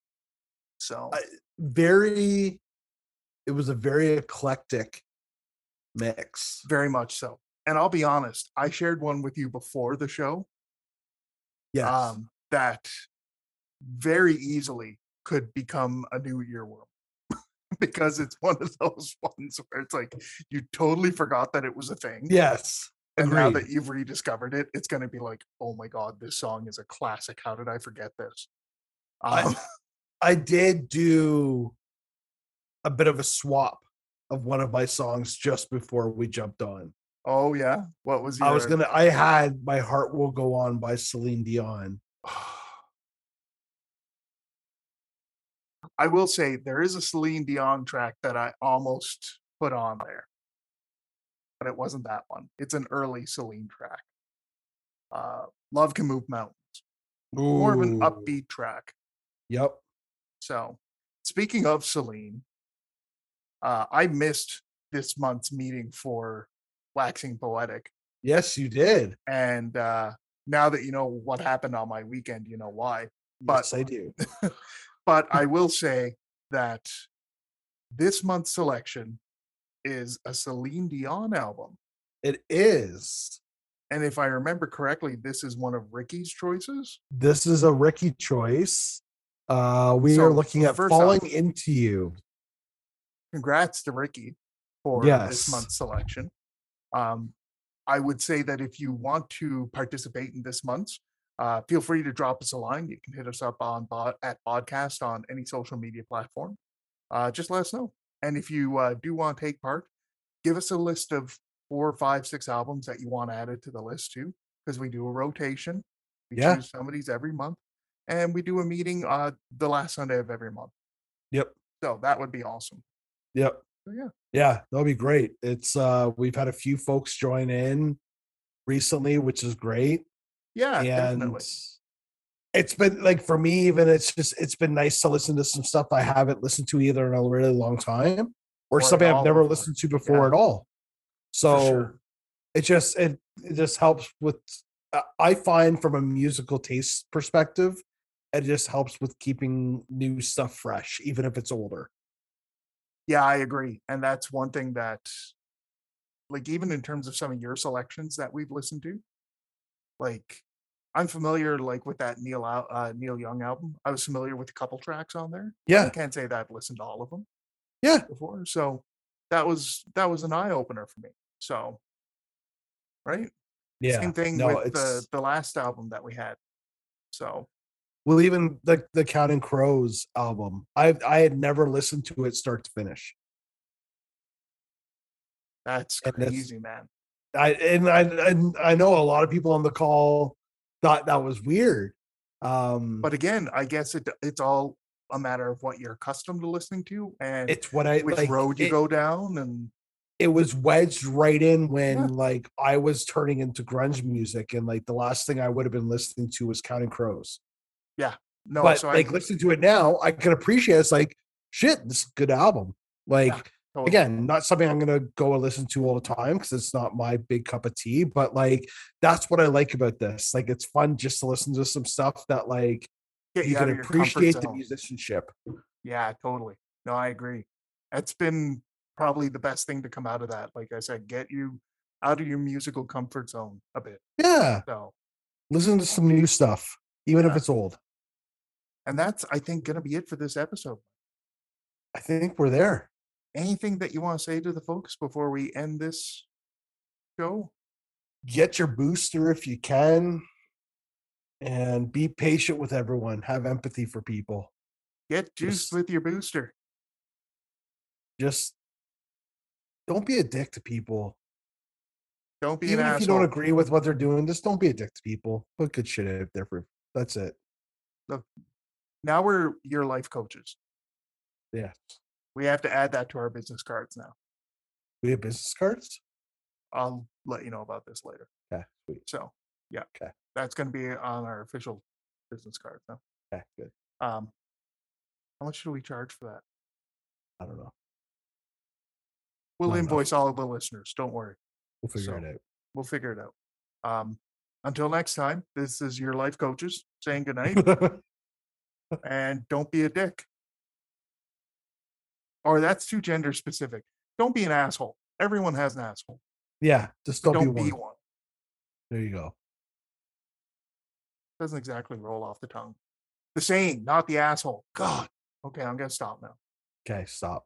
[SPEAKER 3] So
[SPEAKER 1] I- Very, it was a very eclectic mix.
[SPEAKER 3] very much so. And I'll be honest, I shared one with you before the show.
[SPEAKER 1] Yes.
[SPEAKER 3] um, that very easily could become a new earworm (laughs) because it's one of those (laughs) ones where it's like you totally forgot that it was a thing.
[SPEAKER 1] yes.
[SPEAKER 3] And now that you've rediscovered it, it's going to be like, oh my God, this song is a classic. How did I forget this?
[SPEAKER 1] I-
[SPEAKER 3] Um, (laughs)
[SPEAKER 1] I did do a bit of a swap of one of my songs just before we jumped on.
[SPEAKER 3] Oh, yeah. What was your.
[SPEAKER 1] I was gonna. I had "My Heart Will Go On" by Celine Dion. (sighs)
[SPEAKER 3] I will say there is a Celine Dion track that I almost put on there, but it wasn't that one. It's an early Celine track. Uh, Love Can Move Mountains. More of an upbeat track.
[SPEAKER 1] Yep.
[SPEAKER 3] So, speaking of Celine, uh, I missed this month's meeting for Waxing Poetic.
[SPEAKER 1] Yes, you did.
[SPEAKER 3] And uh, now that you know what happened on my weekend, you know why. But-
[SPEAKER 1] yes, I do. (laughs)
[SPEAKER 3] But I (laughs) will say that this month's selection is a Celine Dion album.
[SPEAKER 1] It is.
[SPEAKER 3] And if I remember correctly, this is one of Ricky's choices.
[SPEAKER 1] This is a Ricky choice. Uh, we
[SPEAKER 3] So,
[SPEAKER 1] are looking at falling
[SPEAKER 3] off-
[SPEAKER 1] into you.
[SPEAKER 3] congrats to Ricky for
[SPEAKER 1] Yes.
[SPEAKER 3] this month's selection. Um, I would say that if you want to participate in this month's, uh, feel free to drop us a line. You can hit us up on bod- at podcast on any social media platform. Uh, just let us know. And if you uh, do want to take part, give us a list of four, five, six albums that you want added to the list too, because we do a rotation. We
[SPEAKER 1] Yeah.
[SPEAKER 3] choose somebody's every month, and we do a meeting uh, the last Sunday of every month.
[SPEAKER 1] Yep.
[SPEAKER 3] So that would be awesome.
[SPEAKER 1] Yep.
[SPEAKER 3] So, yeah.
[SPEAKER 1] Yeah, that'll be great. It's uh we've had a few folks join in recently, which is great.
[SPEAKER 3] Yeah,
[SPEAKER 1] and
[SPEAKER 3] definitely.
[SPEAKER 1] it's been like for me even it's just it's been nice to listen to some stuff i haven't listened to either in a really long time or,
[SPEAKER 3] Or
[SPEAKER 1] something i've never
[SPEAKER 3] before.
[SPEAKER 1] listened to before
[SPEAKER 3] Yeah.
[SPEAKER 1] at all so
[SPEAKER 3] sure.
[SPEAKER 1] it just it, it just helps with uh, i find from a musical taste perspective it just helps with keeping new stuff fresh even if it's older
[SPEAKER 3] Yeah, I agree. And that's one thing that, like, even in terms of some of your selections that we've listened to, like, I'm familiar, like, with that Neil uh, Neil Young album. I was familiar with a couple tracks on there.
[SPEAKER 1] Yeah, I
[SPEAKER 3] can't say that I've listened to all of them
[SPEAKER 1] yeah
[SPEAKER 3] before. So that was that was an eye opener for me. So, right?
[SPEAKER 1] yeah
[SPEAKER 3] Same thing
[SPEAKER 1] no
[SPEAKER 3] with the the last album that we had. So
[SPEAKER 1] well even the the counting crows album i i had never listened to it start to finish
[SPEAKER 3] that's
[SPEAKER 1] And
[SPEAKER 3] crazy, man.
[SPEAKER 1] I and I and I know a lot of people on the call thought that was weird. Um
[SPEAKER 3] But again, I guess it it's all a matter of what you're accustomed to listening to and
[SPEAKER 1] it's what I
[SPEAKER 3] which
[SPEAKER 1] like,
[SPEAKER 3] road you
[SPEAKER 1] it,
[SPEAKER 3] go down and
[SPEAKER 1] It was wedged right in when
[SPEAKER 3] Yeah.
[SPEAKER 1] like I was turning into grunge music and like the last thing I would have been listening to was Counting Crows.
[SPEAKER 3] No
[SPEAKER 1] but
[SPEAKER 3] so I
[SPEAKER 1] like listening to it now, I can appreciate it. it's like shit, this is a good album. Like
[SPEAKER 3] totally.
[SPEAKER 1] again, not something I'm gonna go and listen to all the time because it's not my big cup of tea. But like that's what I like about this. Like it's fun just to listen to some stuff that like
[SPEAKER 3] get
[SPEAKER 1] you
[SPEAKER 3] out
[SPEAKER 1] can
[SPEAKER 3] of your comfort
[SPEAKER 1] appreciate the musicianship.
[SPEAKER 3] Yeah, totally. No, I agree. It's been probably the best thing to come out of that. Like I said, get you out of your musical comfort zone a bit.
[SPEAKER 1] Yeah.
[SPEAKER 3] So,
[SPEAKER 1] Listen to some new stuff, even if it's old.
[SPEAKER 3] And that's I think going to be it for this episode.
[SPEAKER 1] I think we're there.
[SPEAKER 3] Anything that you want to say to the folks before we end this show?
[SPEAKER 1] Get your booster if you can. And be patient with everyone. Have empathy for people.
[SPEAKER 3] Get juiced
[SPEAKER 1] Just-
[SPEAKER 3] with your booster.
[SPEAKER 1] Just don't be a dick to people.
[SPEAKER 3] Don't be
[SPEAKER 1] Even if
[SPEAKER 3] asshole.
[SPEAKER 1] you don't agree with what they're doing, just don't be a dick to people. Put good shit out there for that's it.
[SPEAKER 3] Now we're your life coaches.
[SPEAKER 1] Yes.
[SPEAKER 3] We have to add that to our business cards now.
[SPEAKER 1] We have business cards?
[SPEAKER 3] I'll let you know about this later.
[SPEAKER 1] Okay, sweet.
[SPEAKER 3] So, yeah.
[SPEAKER 1] 'Kay.
[SPEAKER 3] That's going to be on our official business cards now.
[SPEAKER 1] Okay, good.
[SPEAKER 3] Um, how much should we charge for that?
[SPEAKER 1] I don't know.
[SPEAKER 3] We'll
[SPEAKER 1] Not
[SPEAKER 3] invoice all of the listeners. Don't worry.
[SPEAKER 1] We'll figure
[SPEAKER 3] So-
[SPEAKER 1] it out.
[SPEAKER 3] We'll figure it out. Um, until next time, this is your life coaches saying goodnight. (laughs) and don't be a dick. Or that's too gender specific. Don't be an asshole. Everyone has an asshole.
[SPEAKER 1] yeah, just don't,
[SPEAKER 3] Don't
[SPEAKER 1] be,
[SPEAKER 3] be
[SPEAKER 1] one.
[SPEAKER 3] one.
[SPEAKER 1] There you go.
[SPEAKER 3] Doesn't exactly roll off the tongue. The saying, not the asshole. God. Okay, I'm gonna stop now.
[SPEAKER 1] Okay, stop.